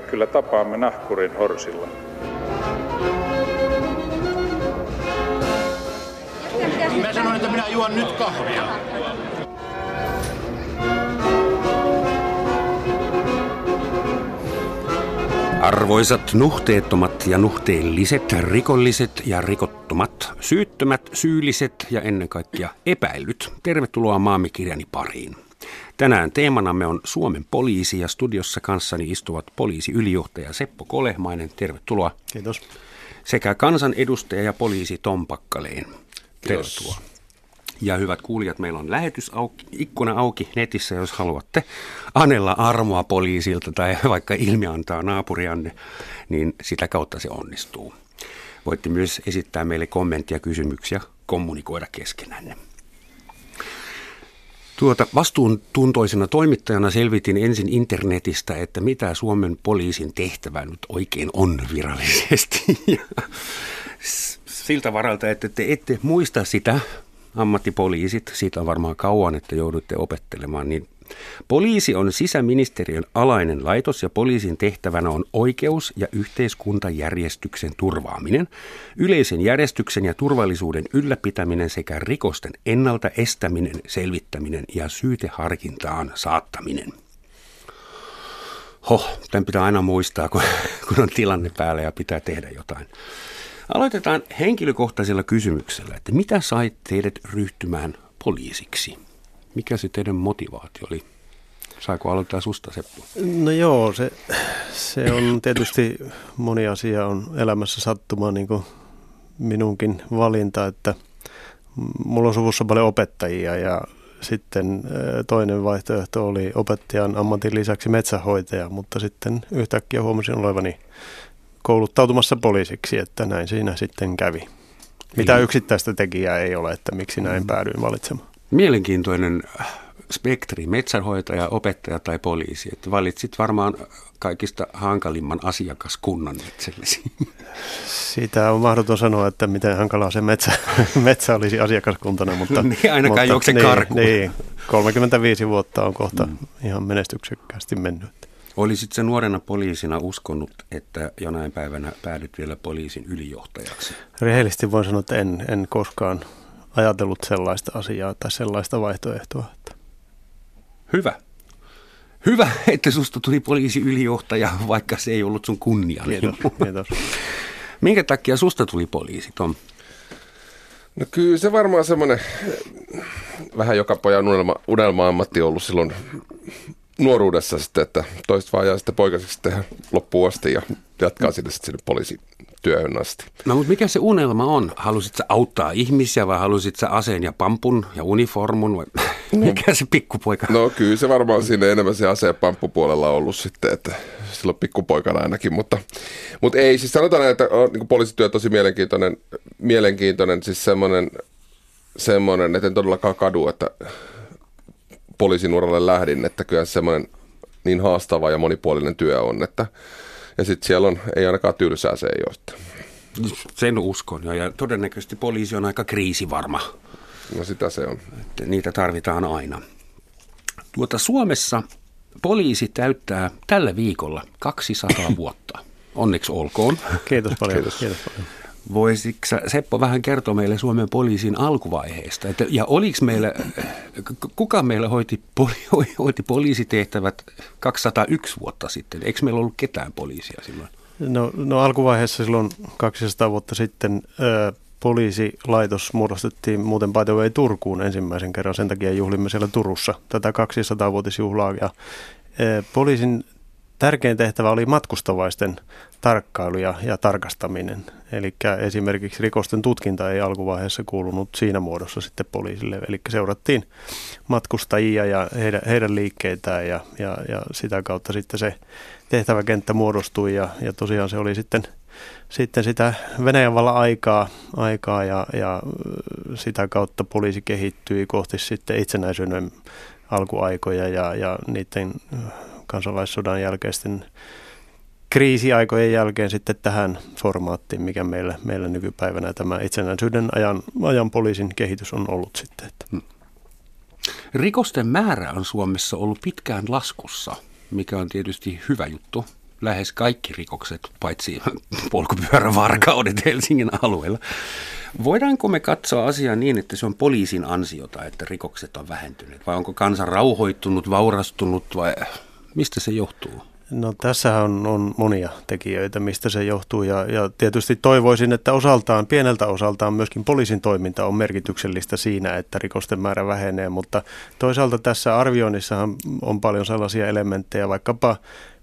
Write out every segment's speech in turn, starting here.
me kyllä tapaamme nahkurin horsilla. Mä sanoin, että minä juon nyt kahvia. Arvoisat nuhteettomat ja nuhteelliset, rikolliset ja rikottomat, syyttömät, syylliset ja ennen kaikkea epäilyt, tervetuloa maamikirjani pariin. Tänään teemanamme on Suomen poliisi ja studiossa kanssani istuvat poliisiylijohtaja Seppo Kolehmainen, tervetuloa. Kiitos. Sekä kansanedustaja ja poliisi Tom Pakkaleen. Tervetuloa. Kiitos. Ja hyvät kuulijat, meillä on lähetys auki, ikkuna auki netissä, jos haluatte anella armoa poliisilta tai vaikka ilmiantaa naapurianne, niin sitä kautta se onnistuu. Voitte myös esittää meille kommenttia, kysymyksiä, kommunikoida keskenänne. Tuota, vastuuntuntoisena toimittajana selvitin ensin internetistä, että mitä Suomen poliisin tehtävä nyt oikein on virallisesti. Ja siltä varalta, että te ette muista sitä, ammattipoliisit, siitä on varmaan kauan, että joudutte opettelemaan, niin Poliisi on sisäministeriön alainen laitos ja poliisin tehtävänä on oikeus- ja yhteiskuntajärjestyksen turvaaminen, yleisen järjestyksen ja turvallisuuden ylläpitäminen sekä rikosten ennalta estäminen, selvittäminen ja syyteharkintaan saattaminen. Hoh, tämän pitää aina muistaa, kun, kun on tilanne päällä ja pitää tehdä jotain. Aloitetaan henkilökohtaisella kysymyksellä, että mitä sai teidät ryhtymään poliisiksi? Mikä se teidän motivaatio oli? Saako aloittaa susta, Seppo? No joo, se, se on tietysti moni asia on elämässä sattumaan niin kuin minunkin valinta, että mulla on suvussa paljon opettajia ja sitten toinen vaihtoehto oli opettajan ammatin lisäksi metsähoitaja, mutta sitten yhtäkkiä huomasin olevani kouluttautumassa poliisiksi, että näin siinä sitten kävi. Mitä yksittäistä tekijää ei ole, että miksi näin mm. päädyin valitsemaan. Mielenkiintoinen spektri, metsänhoitaja, opettaja tai poliisi. Että valitsit varmaan kaikista hankalimman asiakaskunnan itsellesi. Siitä on mahdoton sanoa, että miten hankalaa se metsä, metsä olisi asiakaskuntana, mutta... niin, ainakaan mutta, juokse niin, karkuun. Niin, 35 vuotta on kohta mm. ihan menestyksekkäästi mennyt. Olisit se nuorena poliisina uskonut, että jonain päivänä päädyt vielä poliisin ylijohtajaksi? Rehellisesti voin sanoa, että en, en koskaan ajatellut sellaista asiaa tai sellaista vaihtoehtoa. Hyvä. Hyvä, että susta tuli poliisi ylijohtaja, vaikka se ei ollut sun kunnia. Kiitos, kiitos. Minkä takia susta tuli poliisi, Tom? No kyllä se varmaan semmoinen vähän joka pojan unelma, unelma-ammatti ollut silloin nuoruudessa sitten, että toista vaan jää sitten poikaiseksi tehdä loppuun asti ja jatkaa sitten sinne poliisi työhön asti. No mutta mikä se unelma on? Halusit sä auttaa ihmisiä vai halusit sä aseen ja pampun ja uniformun vai no. mikä se pikkupoika? No kyllä se varmaan siinä enemmän se aseen pamppupuolella on ollut sitten, että silloin pikkupoikana ainakin, mutta, mutta ei, siis sanotaan, että on, niin poliisityö tosi mielenkiintoinen, mielenkiintoinen siis semmoinen, semmoinen, että en todellakaan kadu, että poliisin uralle lähdin, että kyllä semmoinen niin haastava ja monipuolinen työ on, että ja sitten siellä on, ei ainakaan tylsää se ei ole. Sen uskon jo, ja todennäköisesti poliisi on aika kriisivarma. No sitä se on. Että niitä tarvitaan aina. Tuota, Suomessa poliisi täyttää tällä viikolla 200 vuotta. Onneksi olkoon. Kiitos paljon. Kiitos. Kiitos paljon. Voisitko Seppo vähän kertoa meille Suomen poliisin alkuvaiheesta? Että, ja oliko meillä, kuka meillä hoiti, poli, hoiti poliisitehtävät 201 vuotta sitten? Eikö meillä ollut ketään poliisia silloin? No, no alkuvaiheessa silloin 200 vuotta sitten ö, poliisilaitos muodostettiin muuten by the way Turkuun ensimmäisen kerran. Sen takia juhlimme siellä Turussa tätä 200-vuotisjuhlaa. Ja, ö, poliisin tärkein tehtävä oli matkustavaisten tarkkailu ja, ja tarkastaminen. Eli esimerkiksi rikosten tutkinta ei alkuvaiheessa kuulunut siinä muodossa sitten poliisille. Eli seurattiin matkustajia ja heidän, heidän liikkeitään ja, ja, ja sitä kautta sitten se tehtäväkenttä muodostui ja, ja tosiaan se oli sitten, sitten sitä Venäjän vallan aikaa, aikaa ja, ja sitä kautta poliisi kehittyi kohti sitten itsenäisyyden alkuaikoja ja, ja niiden kansalaissodan jälkeisten kriisiaikojen jälkeen sitten tähän formaattiin, mikä meillä, meillä nykypäivänä tämä itsenäisyyden ajan, ajan poliisin kehitys on ollut sitten. Että. Hmm. Rikosten määrä on Suomessa ollut pitkään laskussa, mikä on tietysti hyvä juttu. lähes kaikki rikokset, paitsi polkupyörävarkaudet Helsingin alueella. Voidaanko me katsoa asiaa niin, että se on poliisin ansiota, että rikokset on vähentyneet? Vai onko kansa rauhoittunut, vaurastunut vai mistä se johtuu? No tässä on, on monia tekijöitä, mistä se johtuu ja, ja tietysti toivoisin, että osaltaan, pieneltä osaltaan myöskin poliisin toiminta on merkityksellistä siinä, että rikosten määrä vähenee, mutta toisaalta tässä arvioinnissahan on paljon sellaisia elementtejä, vaikkapa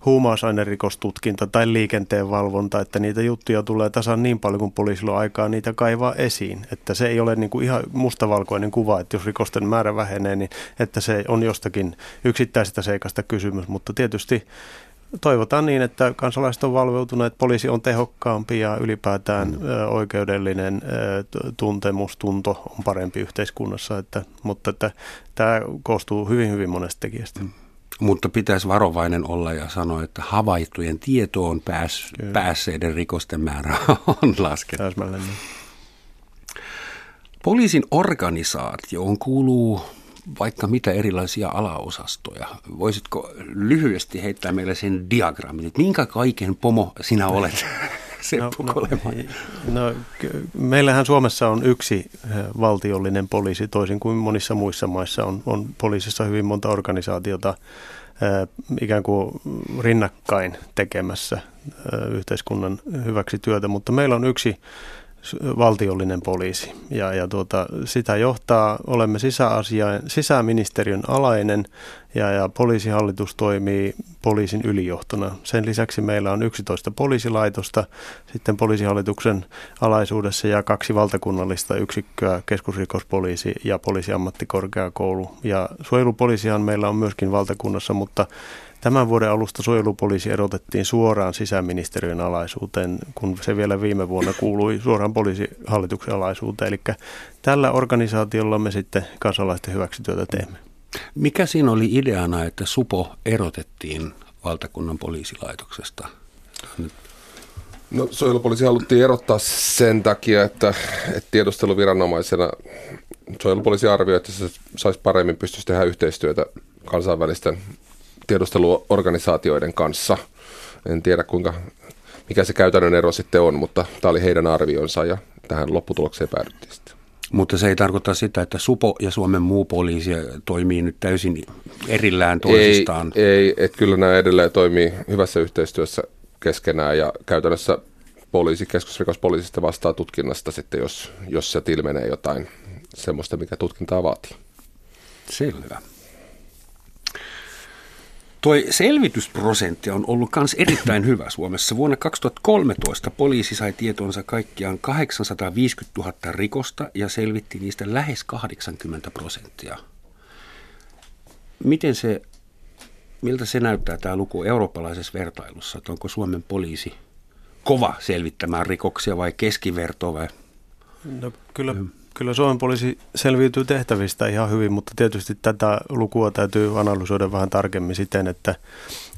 huumausainerikostutkinta tai liikenteen valvonta, että niitä juttuja tulee tasan niin paljon kuin poliisilla on aikaa niitä kaivaa esiin. Että se ei ole niin kuin ihan mustavalkoinen kuva, että jos rikosten määrä vähenee, niin että se on jostakin yksittäisestä seikasta kysymys, mutta tietysti toivotaan niin, että kansalaiset on valveutuneet, poliisi on tehokkaampi ja ylipäätään mm. oikeudellinen tuntemus, tunto on parempi yhteiskunnassa, että, mutta että tämä koostuu hyvin, hyvin monesta tekijästä. Mm. Mutta pitäisi varovainen olla ja sanoa, että havaittujen tietoon pääs, päässeiden rikosten määrä on laskenut. Niin. Poliisin organisaatioon kuuluu vaikka mitä erilaisia alaosastoja. Voisitko lyhyesti heittää meille sen diagrammin, että minkä kaiken pomo sinä olet? Seppo no, no, no, meillähän Suomessa on yksi eh, valtiollinen poliisi, toisin kuin monissa muissa maissa. On, on poliisissa hyvin monta organisaatiota eh, ikään kuin rinnakkain tekemässä eh, yhteiskunnan hyväksi työtä, mutta meillä on yksi valtiollinen poliisi. Ja, ja tuota, sitä johtaa, olemme sisäasiain, sisäministeriön alainen ja, ja poliisihallitus toimii poliisin ylijohtona. Sen lisäksi meillä on 11 poliisilaitosta, sitten poliisihallituksen alaisuudessa ja kaksi valtakunnallista yksikköä, keskusrikospoliisi ja poliisiammattikorkeakoulu. Ja suojelupoliisihan meillä on myöskin valtakunnassa, mutta Tämän vuoden alusta suojelupoliisi erotettiin suoraan sisäministeriön alaisuuteen, kun se vielä viime vuonna kuului suoraan poliisihallituksen alaisuuteen. Eli tällä organisaatiolla me sitten kansalaisten hyväksityötä teemme. Mikä siinä oli ideana, että Supo erotettiin valtakunnan poliisilaitoksesta? No suojelupoliisi haluttiin erottaa sen takia, että, että tiedusteluviranomaisena suojelupoliisi arvioi, että se saisi paremmin pystyisi tehdä yhteistyötä kansainvälisten tiedusteluorganisaatioiden kanssa. En tiedä kuinka, mikä se käytännön ero sitten on, mutta tämä oli heidän arvionsa ja tähän lopputulokseen päädyttiin sitten. Mutta se ei tarkoita sitä, että Supo ja Suomen muu poliisi toimii nyt täysin erillään toisistaan. Ei, ei että kyllä nämä edelleen toimii hyvässä yhteistyössä keskenään ja käytännössä poliisi, keskusrikospoliisista vastaa tutkinnasta sitten, jos, jos se ilmenee jotain semmoista, mikä tutkintaa vaatii. Selvä. Tuo selvitysprosentti on ollut myös erittäin hyvä Suomessa. Vuonna 2013 poliisi sai tietonsa kaikkiaan 850 000 rikosta ja selvitti niistä lähes 80 prosenttia. Miten se, miltä se näyttää tämä luku eurooppalaisessa vertailussa? Että onko Suomen poliisi kova selvittämään rikoksia vai keskiverto vai? No, kyllä mm Kyllä Suomen poliisi selviytyy tehtävistä ihan hyvin, mutta tietysti tätä lukua täytyy analysoida vähän tarkemmin siten, että,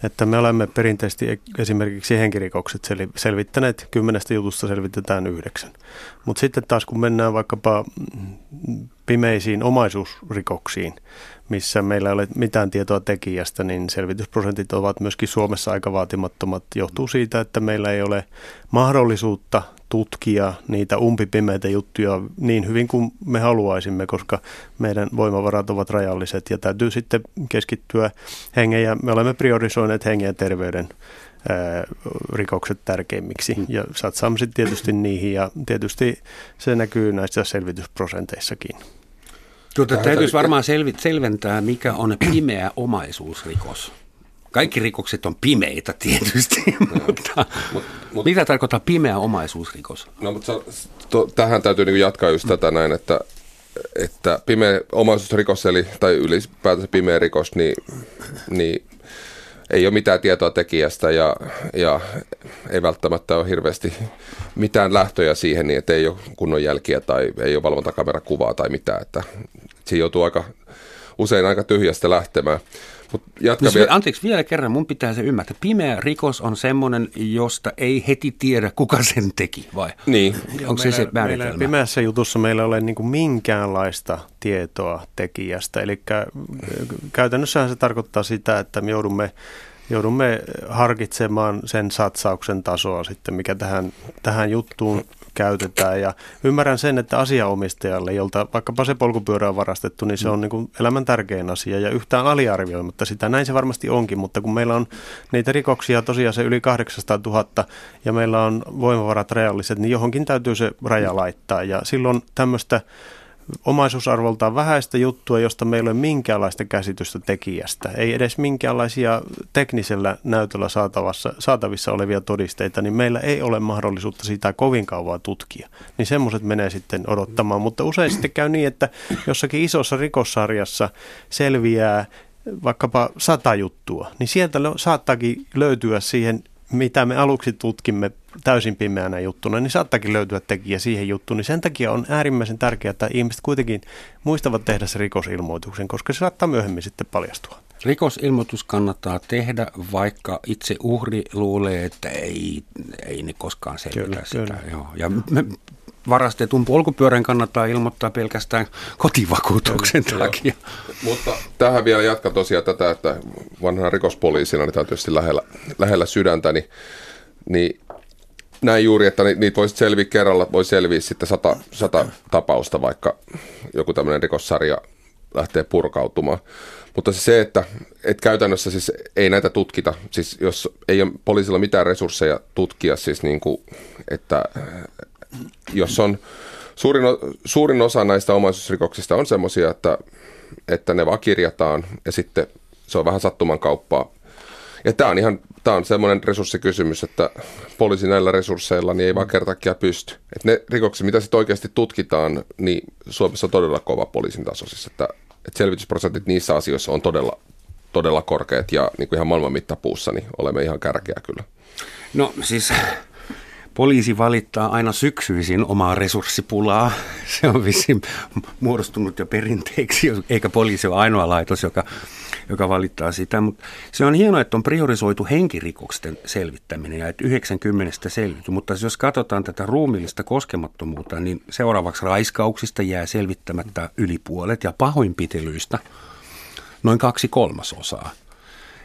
että me olemme perinteisesti esimerkiksi henkirikokset selvittäneet, kymmenestä jutusta selvitetään yhdeksän. Mutta sitten taas kun mennään vaikkapa pimeisiin omaisuusrikoksiin, missä meillä ei ole mitään tietoa tekijästä, niin selvitysprosentit ovat myöskin Suomessa aika vaatimattomat. Johtuu siitä, että meillä ei ole mahdollisuutta tutkia niitä umpipimeitä juttuja niin hyvin kuin me haluaisimme, koska meidän voimavarat ovat rajalliset ja täytyy sitten keskittyä hengen ja me olemme priorisoineet hengen ja terveyden rikokset tärkeimmiksi mm. ja satsaamme sitten tietysti niihin ja tietysti se näkyy näissä selvitysprosenteissakin. Tuota, täytyisi varmaan selventää, mikä on pimeä omaisuusrikos. Kaikki rikokset on pimeitä tietysti, mutta mut, mut, mitä tarkoittaa pimeä omaisuusrikos? No, mutta to, tähän täytyy niin jatkaa just tätä näin, että, että pimeä omaisuusrikos, eli, tai ylipäätänsä pimeä rikos, niin, niin ei ole mitään tietoa tekijästä ja, ja ei välttämättä ole hirveästi mitään lähtöjä siihen, niin että ei ole kunnon jälkiä tai ei ole valvontakamerakuvaa tai mitään, että siinä joutuu aika, usein aika tyhjästä lähtemään. Mut jatka no, vielä. Anteeksi, vielä kerran, mun pitää se ymmärtää. Pimeä rikos on semmoinen, josta ei heti tiedä, kuka sen teki, vai? Niin. Onko se se määritelmä? Meillä, pimeässä jutussa meillä ei ole niin kuin minkäänlaista tietoa tekijästä. Eli käytännössähän se tarkoittaa sitä, että me joudumme joudumme harkitsemaan sen satsauksen tasoa sitten, mikä tähän, tähän juttuun käytetään. Ja ymmärrän sen, että asiaomistajalle, jolta vaikkapa se polkupyörä on varastettu, niin se on niin kuin elämän tärkein asia ja yhtään aliarvioimatta sitä. Näin se varmasti onkin, mutta kun meillä on niitä rikoksia tosiaan se yli 800 000 ja meillä on voimavarat reaaliset, niin johonkin täytyy se raja laittaa. Ja silloin tämmöistä omaisuusarvoltaan vähäistä juttua, josta meillä ei ole minkäänlaista käsitystä tekijästä, ei edes minkäänlaisia teknisellä näytöllä saatavassa, saatavissa olevia todisteita, niin meillä ei ole mahdollisuutta sitä kovin kauan tutkia. Niin semmoiset menee sitten odottamaan, mutta usein sitten käy niin, että jossakin isossa rikossarjassa selviää vaikkapa sata juttua, niin sieltä saattaakin löytyä siihen mitä me aluksi tutkimme täysin pimeänä juttuna, niin saattakin löytyä tekijä siihen juttuun. Niin sen takia on äärimmäisen tärkeää, että ihmiset kuitenkin muistavat tehdä se rikosilmoituksen, koska se saattaa myöhemmin sitten paljastua. Rikosilmoitus kannattaa tehdä, vaikka itse uhri luulee, että ei, ei ne koskaan selvitä sitä. Kyllä. Joo. Ja me, varastetun polkupyörän kannattaa ilmoittaa pelkästään kotivakuutuksen Kyllä, takia. Mutta tähän vielä jatkan tosiaan tätä, että vanhana rikospoliisina, niin tietysti lähellä, lähellä sydäntä, niin, niin näin juuri, että niitä voisi selviä kerralla, voi selviä sitten sata, sata tapausta, vaikka joku tämmöinen rikossarja lähtee purkautumaan. Mutta se, että, että käytännössä siis ei näitä tutkita, siis jos ei ole poliisilla mitään resursseja tutkia, siis niin kuin, että jos on suurin, suurin osa näistä omaisuusrikoksista on semmoisia, että, että ne vaan kirjataan ja sitten se on vähän sattuman kauppaa. Ja tämä on ihan tämä on semmoinen resurssikysymys, että poliisi näillä resursseilla niin ei vaan kertakia pysty. Et ne rikokset, mitä sitten oikeasti tutkitaan, niin Suomessa on todella kova poliisin taso. Siis että, että selvitysprosentit niissä asioissa on todella, todella korkeat ja niin kuin ihan maailman mittapuussa, niin olemme ihan kärkeä kyllä. No siis Poliisi valittaa aina syksyisin omaa resurssipulaa. Se on vissiin muodostunut jo perinteeksi, eikä poliisi ole ainoa laitos, joka, joka valittaa sitä. Mutta se on hienoa, että on priorisoitu henkirikoksen selvittäminen ja että 90 selvity. Mutta jos katsotaan tätä ruumillista koskemattomuutta, niin seuraavaksi raiskauksista jää selvittämättä yli puolet ja pahoinpitelyistä noin kaksi kolmasosaa.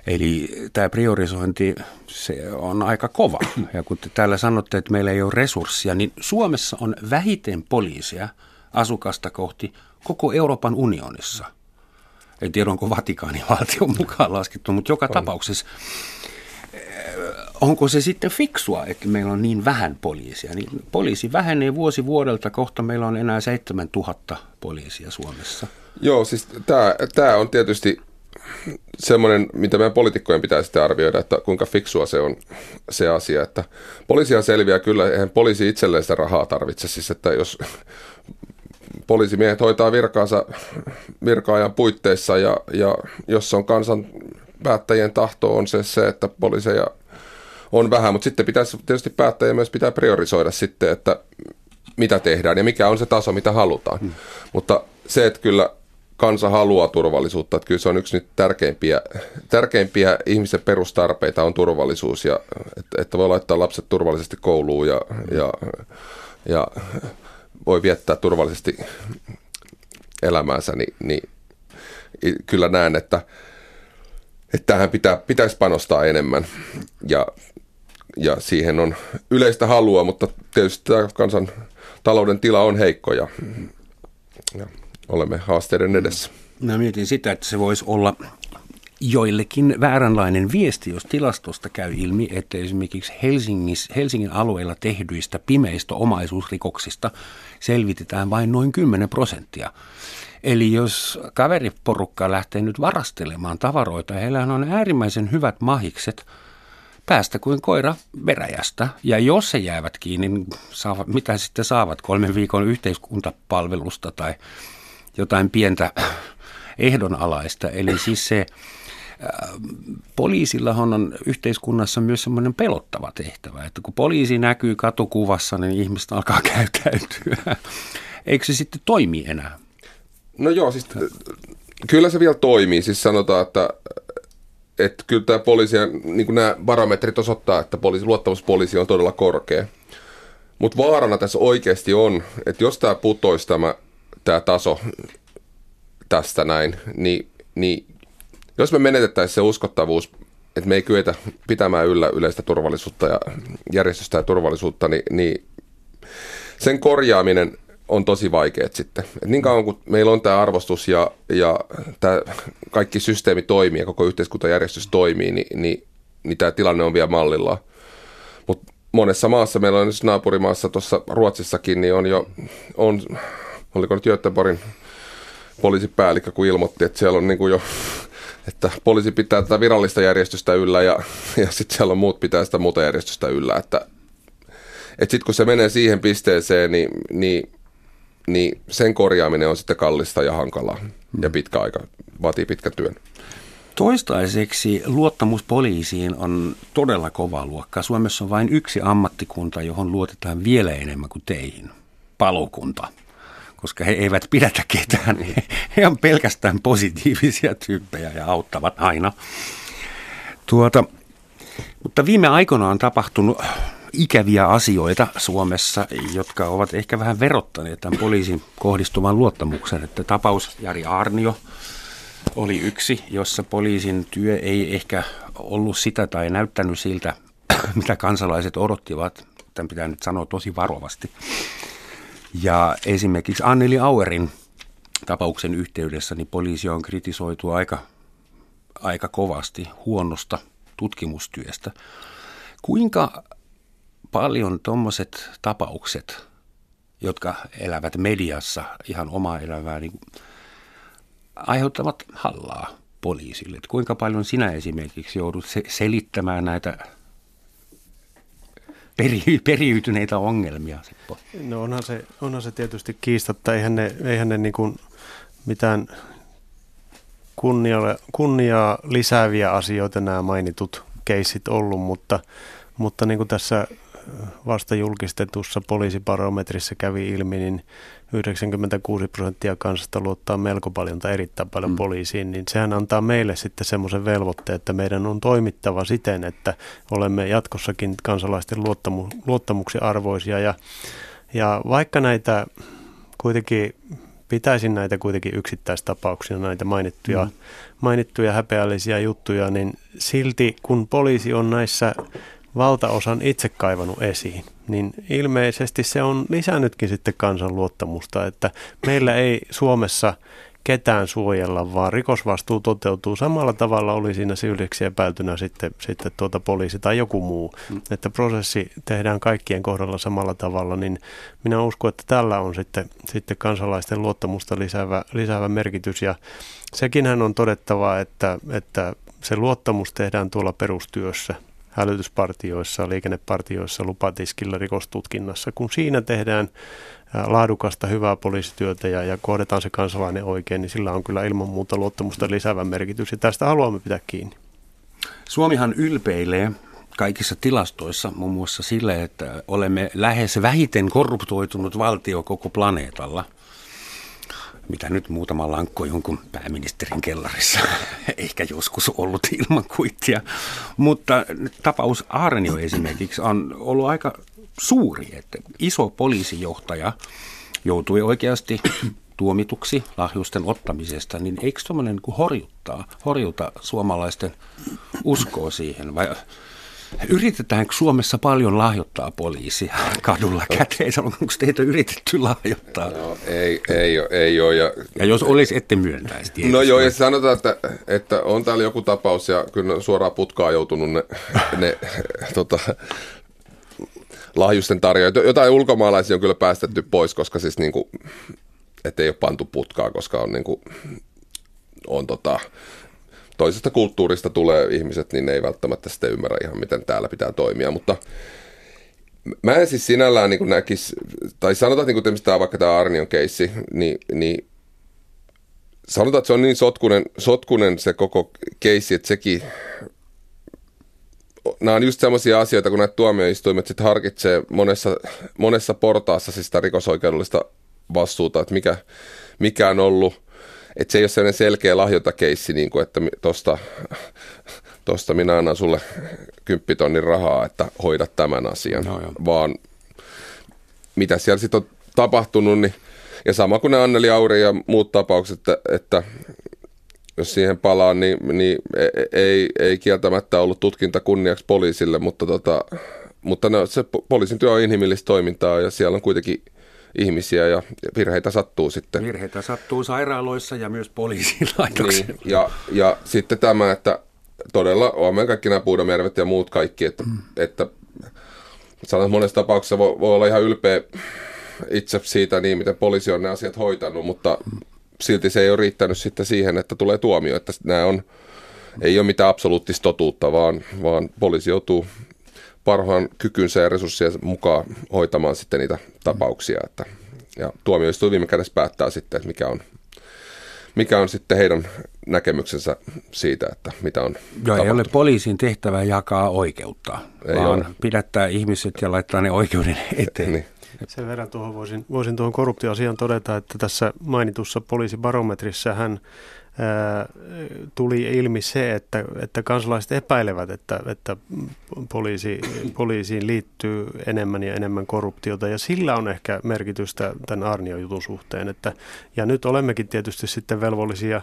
Eli tämä priorisointi se on aika kova. Ja kun te täällä sanotte, että meillä ei ole resursseja, niin Suomessa on vähiten poliisia asukasta kohti koko Euroopan unionissa. En tiedä, onko Vatikaanin valtio mukaan laskettu, mutta joka on. tapauksessa eh, onko se sitten fiksua, että meillä on niin vähän poliisia? Niin poliisi vähenee vuosi vuodelta, kohta meillä on enää 7000 poliisia Suomessa. Joo, siis tämä on tietysti semmoinen, mitä meidän poliitikkojen pitää sitten arvioida, että kuinka fiksua se on se asia, että poliisia selviää kyllä, eihän poliisi itselleen sitä rahaa tarvitse, siis että jos poliisimiehet hoitaa virkaansa virkaajan puitteissa ja, ja jos on kansan päättäjien tahto on se, se, että poliiseja on vähän, mutta sitten pitäisi tietysti päättäjien myös pitää priorisoida sitten, että mitä tehdään ja mikä on se taso, mitä halutaan. Hmm. Mutta se, että kyllä kansa haluaa turvallisuutta. Että kyllä se on yksi nyt tärkeimpiä, tärkeimpiä ihmisen perustarpeita on turvallisuus ja että, että voi laittaa lapset turvallisesti kouluun ja, ja, ja voi viettää turvallisesti elämäänsä, niin, niin kyllä näen, että, että tähän pitää, pitäisi panostaa enemmän ja, ja siihen on yleistä halua, mutta tietysti tämä kansan talouden tila on heikko ja, ja olemme haasteiden edessä. Mä mietin sitä, että se voisi olla joillekin vääränlainen viesti, jos tilastosta käy ilmi, että esimerkiksi Helsingin alueella tehdyistä pimeistä omaisuusrikoksista selvitetään vain noin 10 prosenttia. Eli jos kaveriporukka lähtee nyt varastelemaan tavaroita, heillä on äärimmäisen hyvät mahikset päästä kuin koira veräjästä. Ja jos he jäävät kiinni, niin saavat, mitä sitten saavat? Kolmen viikon yhteiskuntapalvelusta tai jotain pientä ehdonalaista. Eli siis se äh, poliisillahan on yhteiskunnassa myös semmoinen pelottava tehtävä, että kun poliisi näkyy katukuvassa, niin ihmiset alkaa käyttäytyä. Eikö se sitten toimi enää? No joo, siis kyllä se vielä toimii. Siis sanotaan, että, että kyllä tämä poliisi, niin kuin nämä barometrit osoittaa, että poliisi, luottamuspoliisi on todella korkea. Mutta vaarana tässä oikeasti on, että jos tämä putoisi tämä tämä taso tästä näin, niin, niin jos me menetettäisiin se uskottavuus että me ei kyetä pitämään yllä yleistä turvallisuutta ja järjestystä ja turvallisuutta, niin, niin sen korjaaminen on tosi vaikeaa sitten. Et niin kauan kuin meillä on tämä arvostus ja, ja tämä kaikki systeemi toimii ja koko yhteiskuntajärjestys toimii, niin, niin, niin tämä tilanne on vielä mallilla. Mutta monessa maassa, meillä on nyt naapurimaassa tuossa Ruotsissakin, niin on jo, on, oliko nyt Göteborgin poliisipäällikkö, kun ilmoitti, että siellä on niin kuin jo että poliisi pitää tätä virallista järjestystä yllä ja, ja sitten siellä on muut pitää sitä muuta järjestystä yllä. Että, että sitten kun se menee siihen pisteeseen, niin, niin, niin sen korjaaminen on sitten kallista ja hankalaa ja pitkä aika, vaatii pitkä työn. Toistaiseksi luottamus poliisiin on todella kova luokka. Suomessa on vain yksi ammattikunta, johon luotetaan vielä enemmän kuin teihin. Palokunta koska he eivät pidätä ketään. He on pelkästään positiivisia tyyppejä ja auttavat aina. Tuota, mutta viime aikoina on tapahtunut ikäviä asioita Suomessa, jotka ovat ehkä vähän verottaneet tämän poliisin kohdistuvan luottamuksen. Että tapaus Jari Arnio oli yksi, jossa poliisin työ ei ehkä ollut sitä tai näyttänyt siltä, mitä kansalaiset odottivat. Tämän pitää nyt sanoa tosi varovasti. Ja esimerkiksi Anneli Auerin tapauksen yhteydessä niin poliisi on kritisoitu aika, aika kovasti huonosta tutkimustyöstä. Kuinka paljon tuommoiset tapaukset, jotka elävät mediassa ihan omaa elämää, niin aiheuttavat hallaa poliisille? kuinka paljon sinä esimerkiksi joudut selittämään näitä peri, periytyneitä ongelmia, Seppo? No onhan se, onhan se tietysti kiistatta. Eihän ne, eihän ne niin kuin mitään kunniaa, kunniaa lisääviä asioita nämä mainitut keissit ollut, mutta, mutta niin kuin tässä vasta julkistetussa poliisibarometrissa kävi ilmi, niin 96 prosenttia kansasta luottaa melko paljon tai erittäin paljon mm. poliisiin, niin sehän antaa meille sitten semmoisen velvoitteen, että meidän on toimittava siten, että olemme jatkossakin kansalaisten luottamu, luottamuksen arvoisia. Ja, ja vaikka näitä kuitenkin pitäisin näitä kuitenkin yksittäistapauksia, näitä mainittuja, mm. mainittuja häpeällisiä juttuja, niin silti kun poliisi on näissä valtaosan itse kaivannut esiin, niin ilmeisesti se on lisännytkin sitten kansan luottamusta, että meillä ei Suomessa ketään suojella, vaan rikosvastuu toteutuu samalla tavalla, oli siinä syylliseksi epäiltynä sitten, sitten tuota poliisi tai joku muu. Mm. Että prosessi tehdään kaikkien kohdalla samalla tavalla, niin minä uskon, että tällä on sitten, sitten kansalaisten luottamusta lisäävä, lisäävä merkitys. Ja sekinhän on todettava, että, että se luottamus tehdään tuolla perustyössä hälytyspartioissa, liikennepartioissa, lupatiskillä, rikostutkinnassa. Kun siinä tehdään laadukasta, hyvää poliisityötä ja, ja kohdetaan se kansalainen oikein, niin sillä on kyllä ilman muuta luottamusta lisäävä merkitys ja tästä haluamme pitää kiinni. Suomihan ylpeilee kaikissa tilastoissa muun muassa sille, että olemme lähes vähiten korruptoitunut valtio koko planeetalla – mitä nyt muutama lankko jonkun pääministerin kellarissa, ehkä joskus ollut ilman kuittia. Mutta tapaus Arnio esimerkiksi on ollut aika suuri, että iso poliisijohtaja joutui oikeasti tuomituksi lahjusten ottamisesta, niin eikö tuommoinen niin horjuttaa, horjuta suomalaisten uskoa siihen? Vai Yritetäänkö Suomessa paljon lahjoittaa poliisia kadulla käteen? Onko teitä yritetty lahjoittaa? No, ei, ei, ole, ei ole. Ja, ja jos olisi, ette myöntäisi. No joo, ja sanotaan, että, että on täällä joku tapaus ja kyllä suoraan putkaan joutunut ne, ne tota, lahjusten tarjoajat. Jotain ulkomaalaisia on kyllä päästetty pois, koska siis niin kuin, ettei ole pantu putkaa, koska on niin kuin, on tota, toisesta kulttuurista tulee ihmiset, niin ne ei välttämättä sitten ymmärrä ihan, miten täällä pitää toimia, mutta mä en siis sinällään niin näkisi, tai sanotaan niin tämä vaikka tämä Arnion keissi, niin, niin sanotaan, että se on niin sotkunen, sotkunen se koko keissi, että sekin, nämä on just sellaisia asioita, kun näitä tuomioistuimet sitten harkitsee monessa, monessa portaassa siis sitä rikosoikeudellista vastuuta, että mikä, mikä on ollut että se ei ole sellainen selkeä lahjontakeissi, niin kuin, että tosta, tosta minä annan sulle kymppitonnin rahaa, että hoida tämän asian, no, vaan mitä siellä sitten on tapahtunut, niin, ja sama kuin ne Anneli Auri ja muut tapaukset, että, että jos siihen palaan, niin, niin e- ei, ei kieltämättä ollut tutkinta kunniaksi poliisille, mutta, tota, mutta no, se poliisin työ on inhimillistä toimintaa ja siellä on kuitenkin ihmisiä ja virheitä sattuu sitten. Virheitä sattuu sairaaloissa ja myös poliisilaitoksilla. Niin, ja, ja sitten tämä, että todella olemme kaikki nämä puudamervet ja muut kaikki, että, mm. että sanotaan, monessa tapauksessa voi, voi olla ihan ylpeä itse siitä niin, miten poliisi on ne asiat hoitanut, mutta silti se ei ole riittänyt sitten siihen, että tulee tuomio, että nämä on, ei ole mitään absoluuttista totuutta, vaan, vaan poliisi joutuu parhaan kykynsä ja resurssien mukaan hoitamaan sitten niitä tapauksia. Että, ja tuomioistuin viime kädessä päättää sitten, että mikä on, mikä on sitten heidän näkemyksensä siitä, että mitä on Joo, ei ole poliisin tehtävä jakaa oikeutta, ei vaan ole. pidättää ihmiset ja laittaa ne oikeuden eteen. Niin. Sen verran tuohon voisin, voisin tuohon korruptioasiaan todeta, että tässä mainitussa poliisibarometrissa hän tuli ilmi se, että, että kansalaiset epäilevät, että, että poliisi, poliisiin liittyy enemmän ja enemmän korruptiota ja sillä on ehkä merkitystä tämän Arnio-jutun suhteen. Että, ja nyt olemmekin tietysti sitten velvollisia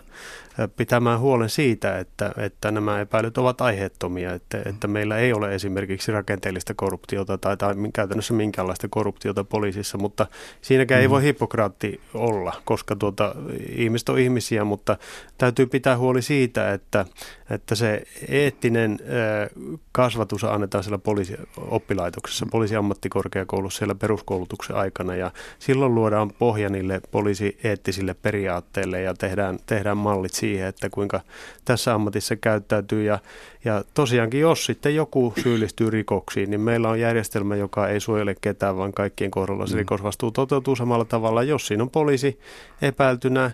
pitämään huolen siitä, että, että nämä epäilyt ovat aiheettomia, että, että meillä ei ole esimerkiksi rakenteellista korruptiota tai, tai käytännössä minkäänlaista korruptiota poliisissa, mutta siinäkään mm. ei voi hippokraatti olla, koska tuota, ihmiset on ihmisiä, mutta täytyy pitää huoli siitä, että, että se eettinen kasvatus annetaan siellä poliisioppilaitoksessa, poliisiammattikorkeakoulussa siellä peruskoulutuksen aikana ja silloin luodaan pohja niille poliisieettisille periaatteille ja tehdään, tehdään mallit siihen, että kuinka tässä ammatissa käyttäytyy ja, ja tosiaankin jos sitten joku syyllistyy rikoksiin, niin meillä on järjestelmä, joka ei suojele ketään, vaan kaikkien kohdalla se mm. rikosvastuu toteutuu samalla tavalla, jos siinä on poliisi epäiltynä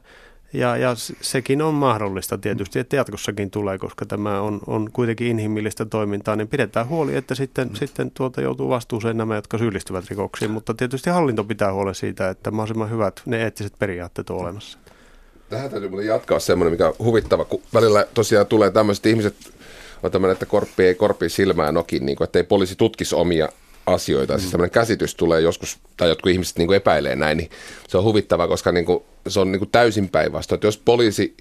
ja, ja sekin on mahdollista tietysti, että jatkossakin tulee, koska tämä on, on kuitenkin inhimillistä toimintaa, niin pidetään huoli, että sitten, mm. sitten tuota joutuu vastuuseen nämä, jotka syyllistyvät rikoksiin. Mutta tietysti hallinto pitää huolen siitä, että mahdollisimman hyvät ne eettiset periaatteet on olemassa. Tähän täytyy muuten jatkaa semmoinen, mikä on huvittava, kun välillä tosiaan tulee tämmöiset ihmiset, on tämmöinen, että korppi ei korppi silmää nokin, niin kuin, että ei poliisi tutkisi omia asioita. Siis mm. Siis tämmöinen käsitys tulee joskus, tai jotkut ihmiset niin kuin epäilee näin, niin se on huvittava, koska niin kuin, se on niin kuin täysin päinvastoin. Jos poliisi,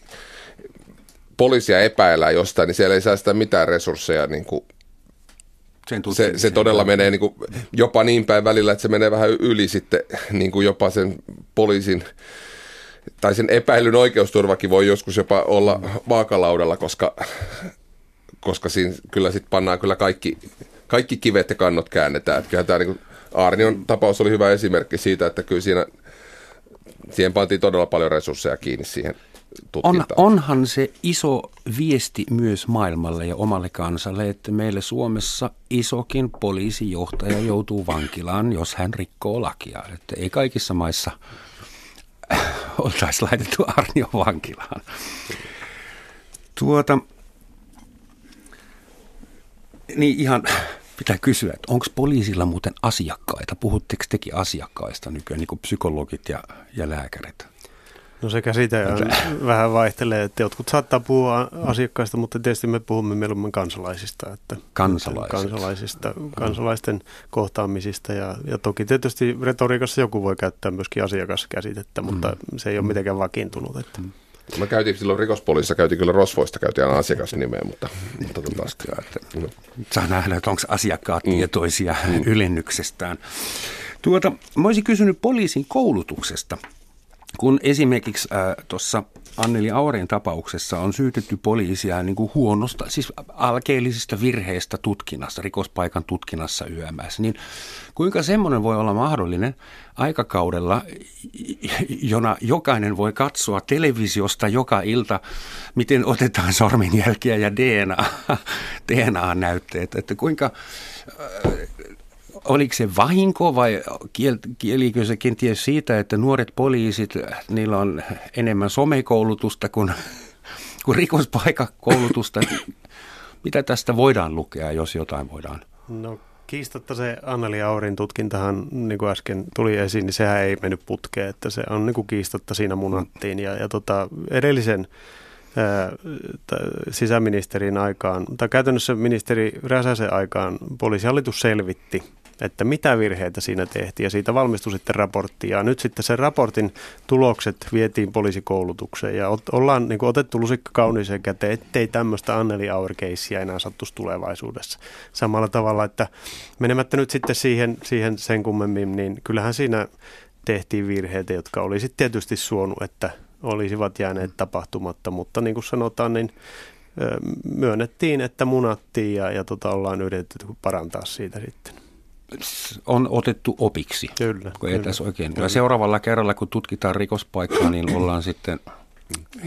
poliisia epäillään jostain, niin siellä ei saa sitä mitään resursseja niin kuin se, se todella menee niin kuin jopa niin päin välillä, että se menee vähän yli sitten niin kuin jopa sen poliisin tai sen epäilyn oikeusturvakin voi joskus jopa olla vaakalaudalla, koska, koska siinä kyllä sitten pannaan kyllä kaikki kaikki kivet ja kannot käännetään. Että kyllähän tämä niin Aarnion tapaus oli hyvä esimerkki siitä, että kyllä siinä siihen pantiin todella paljon resursseja kiinni siihen on, onhan se iso viesti myös maailmalle ja omalle kansalle, että meille Suomessa isokin poliisijohtaja joutuu vankilaan, jos hän rikkoo lakia. Että ei kaikissa maissa oltaisi laitettu Arnio vankilaan. Tuota, niin ihan pitää kysyä, että onko poliisilla muuten asiakkaita? Puhutteko tekin asiakkaista nykyään, niin kuin psykologit ja, ja lääkärit? No se käsite vähän vaihtelee, että jotkut saattaa puhua asiakkaista, mutta tietysti me puhumme mieluummin kansalaisista. Että kansalaisista, kansalaisten kohtaamisista ja, ja toki tietysti retoriikassa joku voi käyttää myöskin asiakaskäsitettä, mutta mm. se ei ole mitenkään vakiintunut. Että. Mm. Mä käytiin silloin rikospoliisissa, käytiin kyllä Rosvoista, käytiin aina asiakasnimeä, mutta, mutta tota, että, no. Saa nähdä, että onko asiakkaat mm. tietoisia mm. ylennyksestään. Tuota, mä olisin kysynyt poliisin koulutuksesta. Kun esimerkiksi äh, tuossa Anneli Aurin tapauksessa on syytetty poliisia niin kuin huonosta, siis alkeellisista virheistä tutkinnassa, rikospaikan tutkinnassa YMS, niin kuinka semmoinen voi olla mahdollinen aikakaudella, jona jokainen voi katsoa televisiosta joka ilta, miten otetaan sormenjälkiä ja DNA, DNA-näytteet, että kuinka oliko se vahinko vai kielikö se kenties siitä, että nuoret poliisit, niillä on enemmän somekoulutusta kuin, kuin rikospaikakoulutusta? Mitä tästä voidaan lukea, jos jotain voidaan? No kiistatta se Anneli Aurin tutkintahan, niin kuin äsken tuli esiin, niin sehän ei mennyt putkeen, että se on niin kuin kiistatta siinä munattiin. Ja, ja tota, edellisen sisäministerin aikaan, tai käytännössä ministeri Räsäsen aikaan poliisihallitus selvitti että mitä virheitä siinä tehtiin ja siitä valmistui sitten raportti ja nyt sitten sen raportin tulokset vietiin poliisikoulutukseen ja ollaan niin kuin otettu lusikka kauniiseen käteen, ettei tämmöistä Anneli auer enää sattuisi tulevaisuudessa. Samalla tavalla, että menemättä nyt sitten siihen, siihen sen kummemmin, niin kyllähän siinä tehtiin virheitä, jotka olisi tietysti suonut, että olisivat jääneet tapahtumatta, mutta niin kuin sanotaan, niin myönnettiin, että munattiin ja, ja tota, ollaan yritetty parantaa siitä sitten. On otettu opiksi. Kyllä. Kun ei kyllä, tässä oikein. Kyllä. seuraavalla kerralla, kun tutkitaan rikospaikkaa, niin ollaan sitten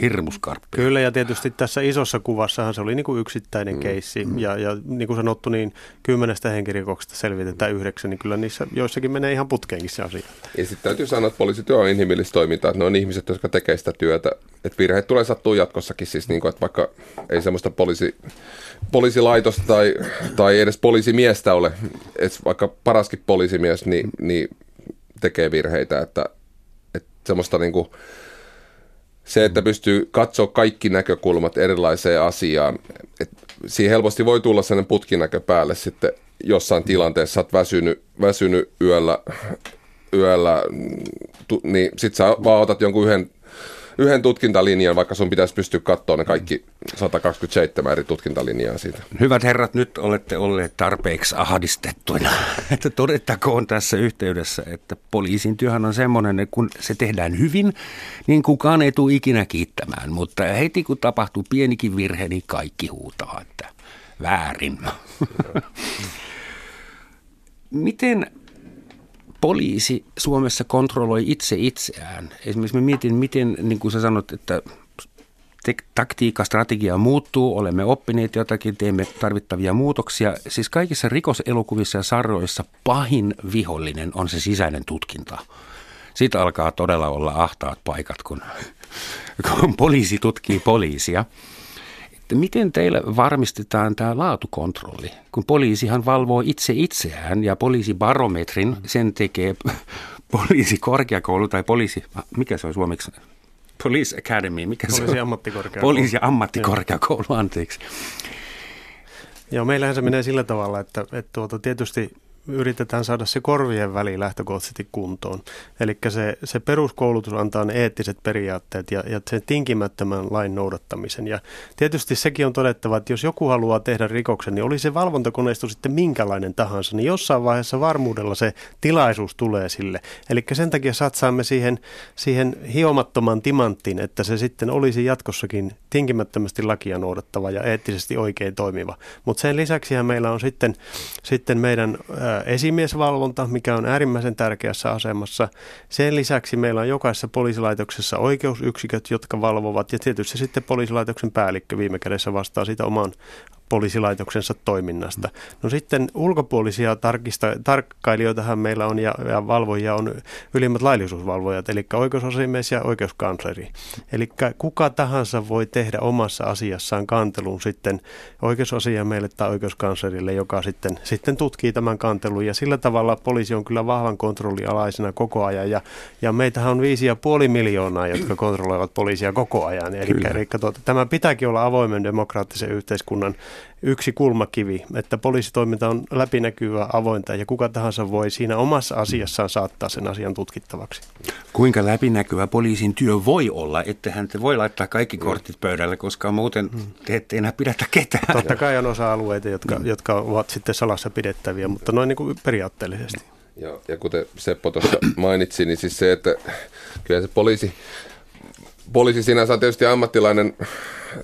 hirmuskarppi. Kyllä, ja tietysti tässä isossa kuvassahan se oli niin kuin yksittäinen mm. keissi, mm. ja, ja niin kuin sanottu, niin kymmenestä henkirikoksesta selvitetään yhdeksän, niin kyllä niissä joissakin menee ihan putkeenkin se asia. Ja sitten täytyy sanoa, että poliisityö on inhimillistä toimintaa, että ne on ihmiset, jotka tekevät sitä työtä, että virheet tulee sattua jatkossakin, siis niin kuin, että vaikka ei semmoista poliisi, poliisilaitosta tai, tai edes poliisimiestä ole, että vaikka paraskin poliisimies, niin, niin tekee virheitä, että, että semmoista niin kuin, se, että pystyy katsoa kaikki näkökulmat erilaiseen asiaan, että siihen helposti voi tulla sellainen putkinäkö päälle sitten jossain tilanteessa, olet väsynyt, väsynyt yöllä, yöllä tu, niin sit sä vaan otat jonkun yhden yhden tutkintalinjan, vaikka sun pitäisi pystyä katsoa ne kaikki 127 eri tutkintalinjaa siitä. Hyvät herrat, nyt olette olleet tarpeeksi ahdistettuina. että todettakoon tässä yhteydessä, että poliisin työhän on semmoinen, että kun se tehdään hyvin, niin kukaan ei tule ikinä kiittämään. Mutta heti kun tapahtuu pienikin virhe, niin kaikki huutaa, että väärin. Miten poliisi Suomessa kontrolloi itse itseään. Esimerkiksi mä mietin, miten, niin kuin sä sanot, että taktiikka, strategia muuttuu, olemme oppineet jotakin, teemme tarvittavia muutoksia. Siis kaikissa rikoselokuvissa ja sarjoissa pahin vihollinen on se sisäinen tutkinta. Siitä alkaa todella olla ahtaat paikat, kun, kun poliisi tutkii poliisia miten teille varmistetaan tämä laatukontrolli, kun poliisihan valvoo itse itseään ja poliisibarometrin sen tekee poliisikorkeakoulu tai poliisi, mikä se on suomeksi? Police Academy, mikä poliisi se on? ammattikorkeakoulu. Poliisi ammattikorkeakoulu, anteeksi. Joo, meillähän se menee sillä tavalla, että, että tuota, tietysti yritetään saada se korvien väli lähtökohtaisesti kuntoon. Eli se, se peruskoulutus antaa ne eettiset periaatteet ja, ja sen tinkimättömän lain noudattamisen. Ja tietysti sekin on todettava, että jos joku haluaa tehdä rikoksen, niin oli se valvontakoneisto sitten minkälainen tahansa, niin jossain vaiheessa varmuudella se tilaisuus tulee sille. Eli sen takia satsaamme siihen, siihen hiomattoman timanttiin, että se sitten olisi jatkossakin tinkimättömästi lakia noudattava ja eettisesti oikein toimiva. Mutta sen lisäksi meillä on sitten, sitten meidän esimiesvalvonta, mikä on äärimmäisen tärkeässä asemassa. Sen lisäksi meillä on jokaisessa poliisilaitoksessa oikeusyksiköt, jotka valvovat ja tietysti sitten poliisilaitoksen päällikkö viime kädessä vastaa siitä oman poliisilaitoksensa toiminnasta. No sitten ulkopuolisia tarkista, tarkkailijoitahan meillä on ja, ja valvojia on ylimmät laillisuusvalvojat, eli oikeusasiamies ja oikeuskansleri. Eli kuka tahansa voi tehdä omassa asiassaan kantelun sitten oikeusasiamiehelle tai oikeuskanslerille, joka sitten, sitten tutkii tämän kantelun. Ja sillä tavalla poliisi on kyllä vahvan kontrollialaisena koko ajan. Ja, ja meitähän on viisi ja puoli miljoonaa, jotka kontrolloivat poliisia koko ajan. Eli, eli tuota, tämä pitääkin olla avoimen demokraattisen yhteiskunnan yksi kulmakivi, että poliisitoiminta on läpinäkyvää, avointa ja kuka tahansa voi siinä omassa asiassaan saattaa sen asian tutkittavaksi. Kuinka läpinäkyvä poliisin työ voi olla, että hän voi laittaa kaikki kortit pöydälle, koska muuten te ette enää pidätä ketään. Totta kai on osa-alueita, jotka, mm. jotka ovat sitten salassa pidettäviä, mutta noin niin kuin periaatteellisesti. Ja, ja kuten Seppo tuossa mainitsi, niin siis se, että kyllä se poliisi, poliisi sinänsä on tietysti ammattilainen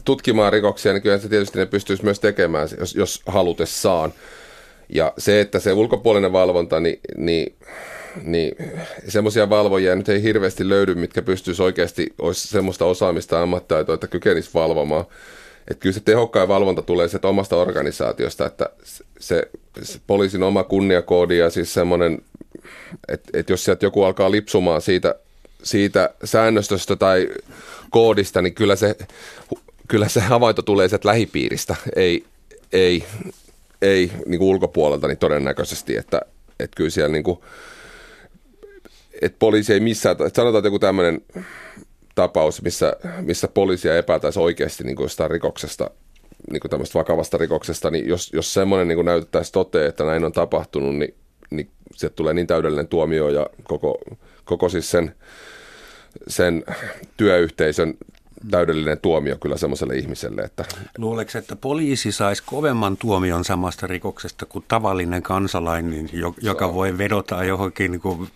tutkimaan rikoksia, niin kyllä se tietysti ne pystyisi myös tekemään, jos, jos halutessaan. Ja se, että se ulkopuolinen valvonta, niin, niin, niin semmoisia valvojia nyt ei hirveästi löydy, mitkä pystyisi oikeasti, olisi semmoista osaamista ammattitaitoa, että kykenisi valvomaan. Että kyllä se tehokkain valvonta tulee sieltä omasta organisaatiosta, että se, se poliisin oma kunniakoodi ja siis semmoinen, että, että jos sieltä joku alkaa lipsumaan siitä, siitä säännöstöstä tai koodista, niin kyllä se kyllä se havainto tulee sieltä lähipiiristä, ei, ei, ei niin kuin ulkopuolelta niin todennäköisesti, että, että kyllä siellä niin kuin, että poliisi ei missään, että sanotaan, että joku tämmöinen tapaus, missä, missä poliisia epätäisi oikeasti niin kuin jostain rikoksesta, niin kuin tämmöistä vakavasta rikoksesta, niin jos, jos semmoinen niin näytettäisiin toteen, että näin on tapahtunut, niin niin sieltä tulee niin täydellinen tuomio ja koko, koko siis sen, sen työyhteisön täydellinen tuomio kyllä semmoiselle ihmiselle. Että... Luuleeko, että poliisi saisi kovemman tuomion samasta rikoksesta kuin tavallinen kansalainen, joka voi vedota johonkin niin kuin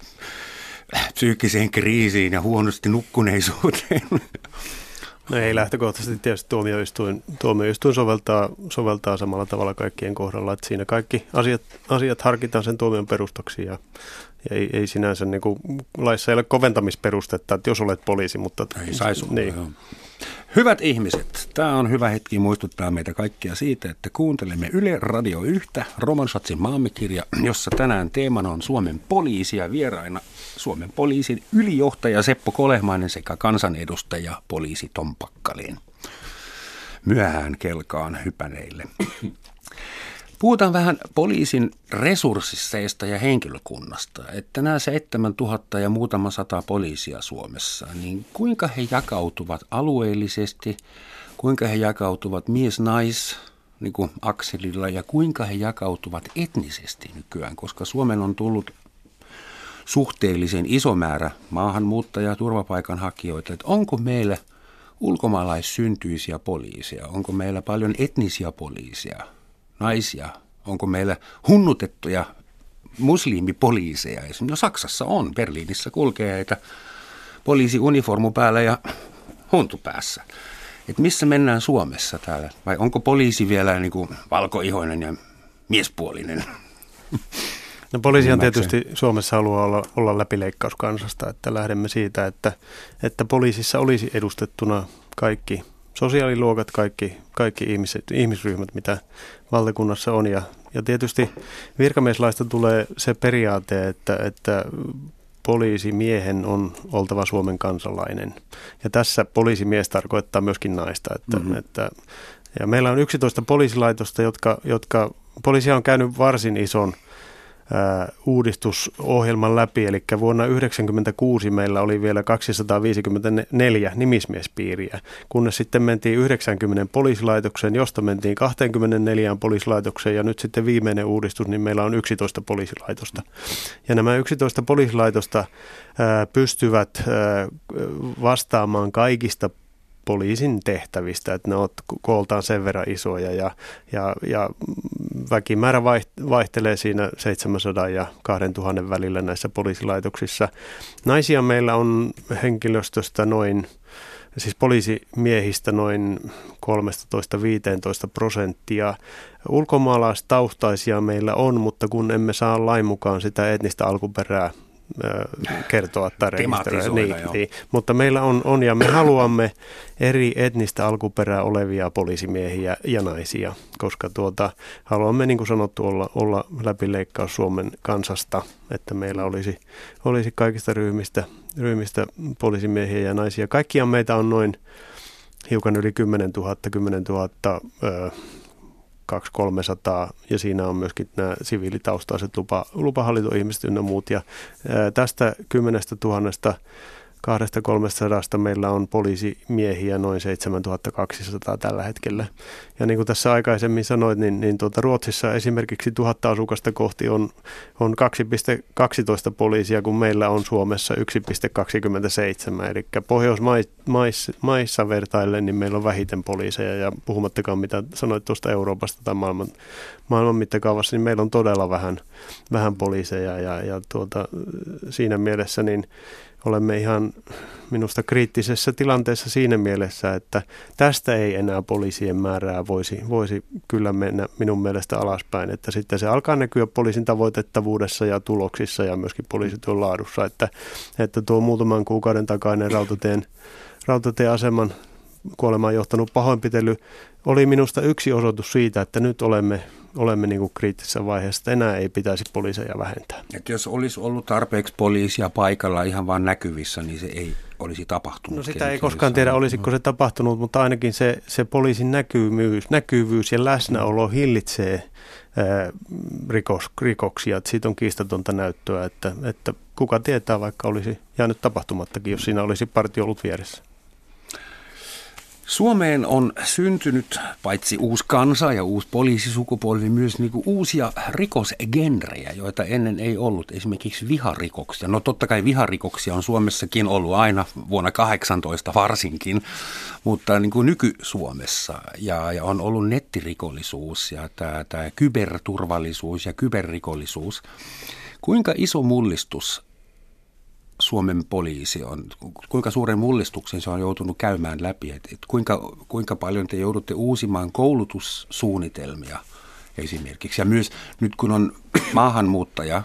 psyykkiseen kriisiin ja huonosti nukkuneisuuteen? No ei lähtökohtaisesti tietysti tuomioistuin, tuomioistuin soveltaa, soveltaa samalla tavalla kaikkien kohdalla, että siinä kaikki asiat, asiat harkitaan sen tuomion perustaksi ja, ja ei, ei sinänsä niin kuin, laissa ei ole koventamisperustetta, että jos olet poliisi, mutta... Ei saisi niin. Hyvät ihmiset, tämä on hyvä hetki muistuttaa meitä kaikkia siitä, että kuuntelemme Yle Radio 1, Roman Schatzin maamikirja, jossa tänään teemana on Suomen poliisi ja vieraina Suomen poliisin ylijohtaja Seppo Kolehmainen sekä kansanedustaja poliisi Tom Pakkalin. Myöhään kelkaan hypäneille. Puhutaan vähän poliisin resursseista ja henkilökunnasta, että nämä 7000 ja muutama sata poliisia Suomessa, niin kuinka he jakautuvat alueellisesti, kuinka he jakautuvat mies-nais, niin kuin akselilla, ja kuinka he jakautuvat etnisesti nykyään, koska Suomen on tullut suhteellisen iso määrä maahanmuuttajia, turvapaikanhakijoita, että onko meillä ulkomaalaissyntyisiä poliiseja, onko meillä paljon etnisiä poliiseja, naisia, onko meillä hunnutettuja muslimipoliiseja. No Saksassa on, Berliinissä kulkee heitä poliisiuniformu päällä ja huntu päässä. Et missä mennään Suomessa täällä? Vai onko poliisi vielä niin kuin valkoihoinen ja miespuolinen? No poliisihan tietysti Suomessa haluaa olla, olla läpileikkauskansasta, että lähdemme siitä, että, että poliisissa olisi edustettuna kaikki sosiaaliluokat, kaikki, kaikki ihmiset, ihmisryhmät, mitä valtakunnassa on. Ja, ja tietysti virkamieslaista tulee se periaate, että, että poliisimiehen on oltava Suomen kansalainen. Ja tässä poliisimies tarkoittaa myöskin naista. Että, mm-hmm. että, ja meillä on 11 poliisilaitosta, jotka, jotka poliisia on käynyt varsin ison – uudistusohjelman läpi, eli vuonna 1996 meillä oli vielä 254 nimismiespiiriä, kunnes sitten mentiin 90 poliisilaitokseen, josta mentiin 24 poliisilaitokseen ja nyt sitten viimeinen uudistus, niin meillä on 11 poliisilaitosta. Ja nämä 11 poliisilaitosta pystyvät vastaamaan kaikista poliisin tehtävistä, että ne ovat kooltaan sen verran isoja ja, ja, ja väkimäärä vaihtelee siinä 700 ja 2000 välillä näissä poliisilaitoksissa. Naisia meillä on henkilöstöstä noin, siis poliisimiehistä noin 13-15 prosenttia. Ulkomaalaistaustaisia meillä on, mutta kun emme saa lain mukaan sitä etnistä alkuperää kertoa tai rekisteröidä. Niin, niin. Mutta meillä on, on ja me haluamme eri etnistä alkuperää olevia poliisimiehiä ja naisia, koska tuota, haluamme niin kuin sanottu olla, olla läpileikkaus Suomen kansasta, että meillä olisi, olisi kaikista ryhmistä, ryhmistä poliisimiehiä ja naisia. Kaikkiaan meitä on noin hiukan yli 10 000, 10 000 ö, 200-300 ja siinä on myöskin nämä siviilitaustaiset lupa, lupahallintoihmiset ynnä muut. Ja tästä 10 000 kahdesta kolmesta meillä on poliisimiehiä noin 7200 tällä hetkellä. Ja niin kuin tässä aikaisemmin sanoit, niin, niin tuota Ruotsissa esimerkiksi tuhatta asukasta kohti on, on 2,12 poliisia, kun meillä on Suomessa 1,27. Eli Pohjoismaissa vertaillen, niin meillä on vähiten poliiseja ja puhumattakaan mitä sanoit tuosta Euroopasta tai maailman, maailman mittakaavassa, niin meillä on todella vähän, vähän poliiseja ja, ja tuota, siinä mielessä niin olemme ihan minusta kriittisessä tilanteessa siinä mielessä, että tästä ei enää poliisien määrää voisi, voisi kyllä mennä minun mielestä alaspäin, että sitten se alkaa näkyä poliisin tavoitettavuudessa ja tuloksissa ja myöskin poliisityön laadussa, että, että tuo muutaman kuukauden takainen rautateen, rautatieaseman kuolemaan johtanut pahoinpitely oli minusta yksi osoitus siitä, että nyt olemme, olemme niin kuin kriittisessä vaiheessa, että enää ei pitäisi poliiseja vähentää. Et jos olisi ollut tarpeeksi poliisia paikalla ihan vain näkyvissä, niin se ei olisi tapahtunut. No sitä ei koskaan tiedä, olisiko se tapahtunut, mutta ainakin se, se poliisin näkyvyys, näkyvyys ja läsnäolo hillitsee ää, rikos, rikoksia. Että siitä on kiistatonta näyttöä, että, että kuka tietää, vaikka olisi jäänyt tapahtumattakin, jos siinä olisi partio ollut vieressä. Suomeen on syntynyt paitsi uusi kansa ja uusi poliisisukupolvi myös niin kuin uusia rikosgenrejä, joita ennen ei ollut. Esimerkiksi viharikoksia. No totta kai viharikoksia on Suomessakin ollut aina vuonna 18 varsinkin, mutta niin kuin nyky-Suomessa. Ja, ja on ollut nettirikollisuus ja tämä, tämä kyberturvallisuus ja kyberrikollisuus. Kuinka iso mullistus Suomen poliisi on, kuinka suuren mullistuksen se on joutunut käymään läpi, että et kuinka, kuinka paljon te joudutte uusimaan koulutussuunnitelmia esimerkiksi. Ja myös nyt kun on maahanmuuttaja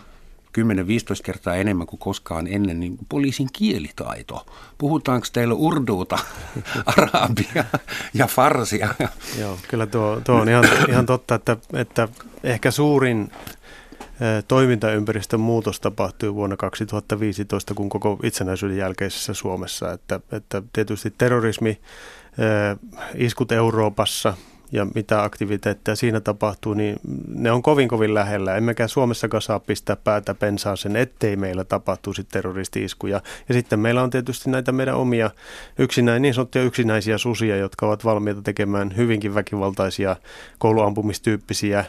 10-15 kertaa enemmän kuin koskaan ennen, niin poliisin kielitaito. Puhutaanko teillä urduuta, arabia ja farsia? Joo, kyllä tuo, tuo on ihan, ihan totta, että, että ehkä suurin toimintaympäristön muutos tapahtui vuonna 2015, kun koko itsenäisyyden jälkeisessä Suomessa. Että, että tietysti terrorismi, iskut Euroopassa ja mitä aktiviteetteja siinä tapahtuu, niin ne on kovin kovin lähellä. Emmekä Suomessakaan saa pistää päätä pensaan sen, ettei meillä tapahtuisi terroristi-iskuja. Ja sitten meillä on tietysti näitä meidän omia yksinäin, niin sanottuja yksinäisiä susia, jotka ovat valmiita tekemään hyvinkin väkivaltaisia kouluampumistyyppisiä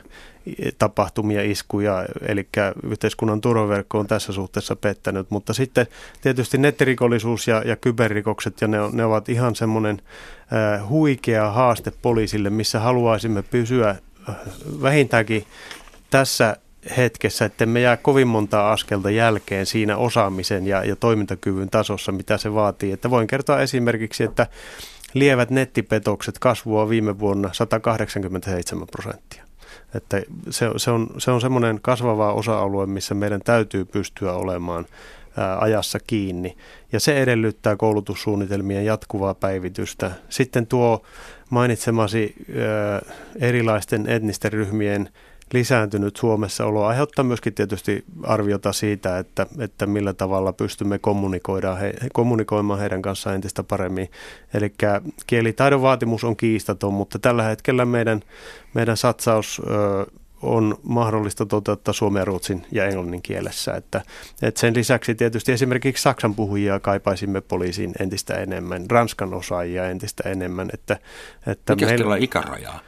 tapahtumia, iskuja, eli yhteiskunnan turvaverkko on tässä suhteessa pettänyt, mutta sitten tietysti nettirikollisuus ja, ja kyberrikokset, ja ne, ne ovat ihan semmoinen äh, huikea haaste poliisille, missä haluaisimme pysyä äh, vähintäänkin tässä hetkessä, että me jää kovin monta askelta jälkeen siinä osaamisen ja, ja toimintakyvyn tasossa, mitä se vaatii. Että voin kertoa esimerkiksi, että lievät nettipetokset kasvua viime vuonna 187 prosenttia. Että se, se, on, se on semmoinen kasvava osa-alue, missä meidän täytyy pystyä olemaan ajassa kiinni. Ja se edellyttää koulutussuunnitelmien jatkuvaa päivitystä. Sitten tuo mainitsemasi erilaisten etnisten ryhmien lisääntynyt Suomessa olo aiheuttaa myöskin tietysti arviota siitä, että, että millä tavalla pystymme he, kommunikoimaan heidän kanssaan entistä paremmin. Eli kielitaidon vaatimus on kiistaton, mutta tällä hetkellä meidän, meidän satsaus ö, on mahdollista toteuttaa suomen, ruotsin ja englannin kielessä. Että, että sen lisäksi tietysti esimerkiksi saksan puhujia kaipaisimme poliisiin entistä enemmän, ranskan osaajia entistä enemmän. Että, että Mikä meillä... on ikärajaa?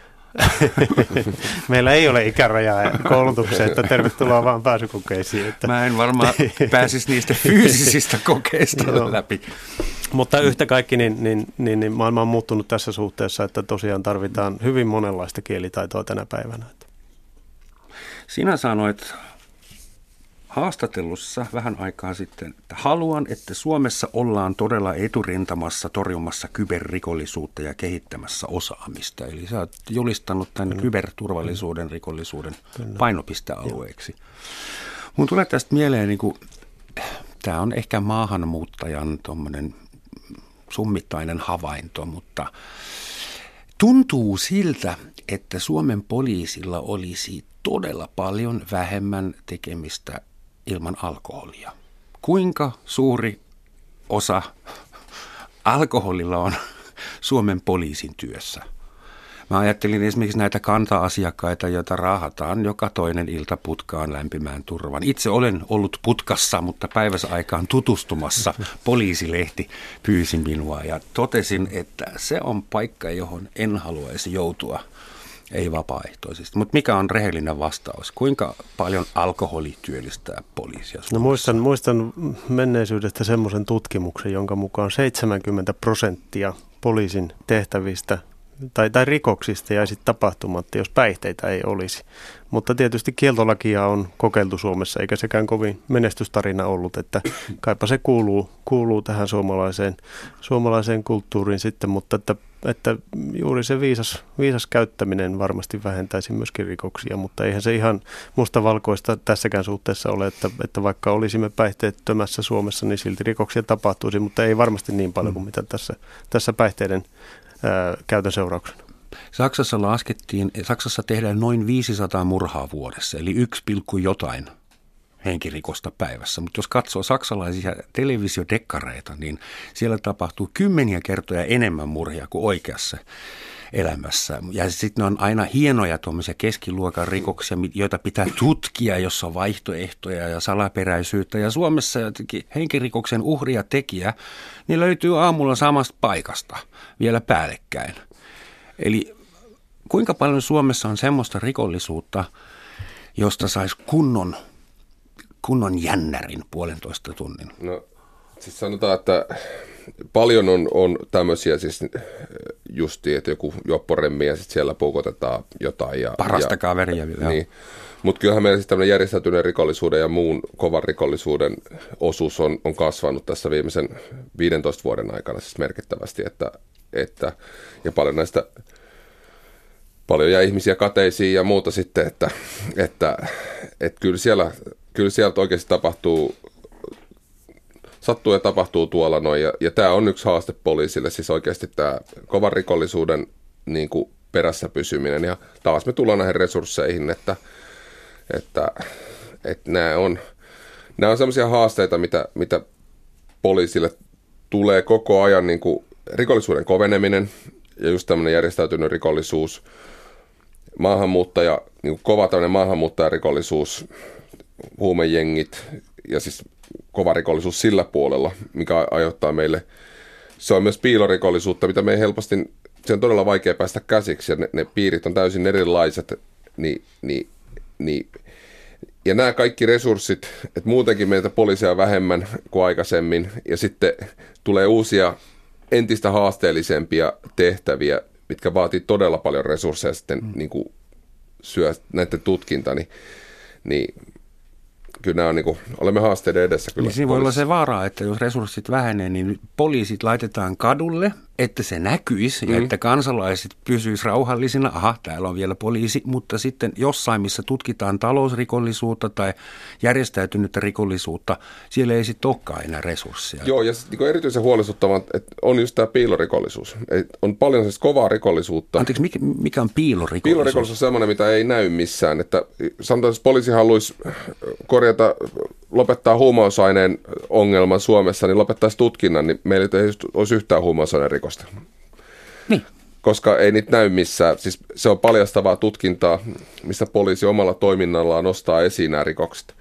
Meillä ei ole ikärajaa koulutukseen, että tervetuloa vaan pääsykokeisiin. Että. Mä en varmaan pääsisi niistä fyysisistä kokeista läpi. Mutta yhtä kaikki, niin, niin, niin, niin maailma on muuttunut tässä suhteessa, että tosiaan tarvitaan hyvin monenlaista kielitaitoa tänä päivänä. Sinä sanoit haastattelussa vähän aikaa sitten, että haluan, että Suomessa ollaan todella eturintamassa torjumassa kyberrikollisuutta ja kehittämässä osaamista. Eli sä oot julistanut tämän Kyllä. kyberturvallisuuden rikollisuuden Kyllä. painopistealueeksi. Mun tulee tästä mieleen, niin kuin, tämä on ehkä maahanmuuttajan tuommoinen summittainen havainto, mutta tuntuu siltä, että Suomen poliisilla olisi todella paljon vähemmän tekemistä ilman alkoholia. Kuinka suuri osa alkoholilla on Suomen poliisin työssä? Mä ajattelin esimerkiksi näitä kanta-asiakkaita, joita raahataan joka toinen ilta putkaan lämpimään turvan. Itse olen ollut putkassa, mutta päiväsaikaan tutustumassa. Poliisilehti pyysi minua ja totesin, että se on paikka, johon en haluaisi joutua – ei vapaaehtoisesti. Mutta mikä on rehellinen vastaus? Kuinka paljon alkoholi työllistää poliisia Suomessa? No muistan, muistan menneisyydestä semmoisen tutkimuksen, jonka mukaan 70 prosenttia poliisin tehtävistä tai, tai rikoksista jäisi tapahtumatta, jos päihteitä ei olisi. Mutta tietysti kieltolakia on kokeiltu Suomessa, eikä sekään kovin menestystarina ollut, että kaipa se kuuluu, kuuluu tähän suomalaiseen, suomalaiseen kulttuuriin sitten, mutta että, että juuri se viisas, viisas käyttäminen varmasti vähentäisi myöskin rikoksia, mutta eihän se ihan mustavalkoista tässäkään suhteessa ole, että, että vaikka olisimme päihteettömässä Suomessa, niin silti rikoksia tapahtuisi, mutta ei varmasti niin paljon kuin mitä tässä, tässä päihteiden ää, käytön seurauksena. Saksassa laskettiin, Saksassa tehdään noin 500 murhaa vuodessa, eli 1, jotain henkirikosta päivässä. Mutta jos katsoo saksalaisia televisiodekkareita, niin siellä tapahtuu kymmeniä kertoja enemmän murhia kuin oikeassa elämässä. Ja sitten ne on aina hienoja tuommoisia keskiluokan rikoksia, joita pitää tutkia, jossa on vaihtoehtoja ja salaperäisyyttä. Ja Suomessa jotenkin henkirikoksen uhri ja tekijä, niin löytyy aamulla samasta paikasta vielä päällekkäin. Eli kuinka paljon Suomessa on semmoista rikollisuutta, josta saisi kunnon, kunnon jännärin puolentoista tunnin? No siis sanotaan, että paljon on, on tämmöisiä siis justi, että joku jopporemmi ja sitten siellä puukotetaan jotain. Ja, Parasta ja, kaveria. Niin. Mutta kyllähän meillä siis tämmöinen järjestäytyneen rikollisuuden ja muun kovan rikollisuuden osuus on, on kasvanut tässä viimeisen 15 vuoden aikana siis merkittävästi, että, että ja paljon näistä paljon jää ihmisiä kateisiin ja muuta sitten, että, että, että kyllä, siellä, kyllä sieltä oikeasti tapahtuu sattuu ja tapahtuu tuolla noin. Ja, ja tämä on yksi haaste poliisille, siis oikeasti tämä kovan rikollisuuden niin kuin perässä pysyminen. Ja taas me tullaan näihin resursseihin, että, että, että nämä on, nämä on sellaisia haasteita, mitä, mitä poliisille tulee koko ajan, niin kuin rikollisuuden koveneminen ja just tämmöinen järjestäytynyt rikollisuus, maahanmuuttaja, niin kova tämmöinen maahanmuuttajarikollisuus, huumejengit ja siis kova rikollisuus sillä puolella, mikä aiheuttaa meille, se on myös piilorikollisuutta, mitä me ei helposti, se on todella vaikea päästä käsiksi ja ne, ne piirit on täysin erilaiset, niin, niin, niin ja nämä kaikki resurssit, että muutenkin meitä poliisia vähemmän kuin aikaisemmin, ja sitten tulee uusia entistä haasteellisempia tehtäviä, mitkä vaatii todella paljon resursseja sitten mm. niin kuin syö näiden tutkinta, niin, niin kyllä nämä on, niin kuin, olemme haasteiden edessä. Kyllä niin siinä voi olla se vaara, että jos resurssit vähenee, niin poliisit laitetaan kadulle – että se näkyisi mm. ja että kansalaiset pysyisivät rauhallisina. Aha, täällä on vielä poliisi, mutta sitten jossain, missä tutkitaan talousrikollisuutta tai järjestäytynyttä rikollisuutta, siellä ei sitten olekaan enää resursseja. Joo, ja niin erityisen huolestuttavaa että on just tämä piilorikollisuus. Et on paljon siis kovaa rikollisuutta. Anteeksi, mikä, mikä on piilorikollisuus? Piilorikollisuus on sellainen, mitä ei näy missään. Että sanotaan, että poliisi haluaisi korjata lopettaa huumausaineen ongelman Suomessa, niin lopettaisi tutkinnan, niin meillä ei olisi yhtään huumausaineen rikosta. Niin. Koska ei niitä näy missään. Siis se on paljastavaa tutkintaa, missä poliisi omalla toiminnallaan nostaa esiin nämä rikokset.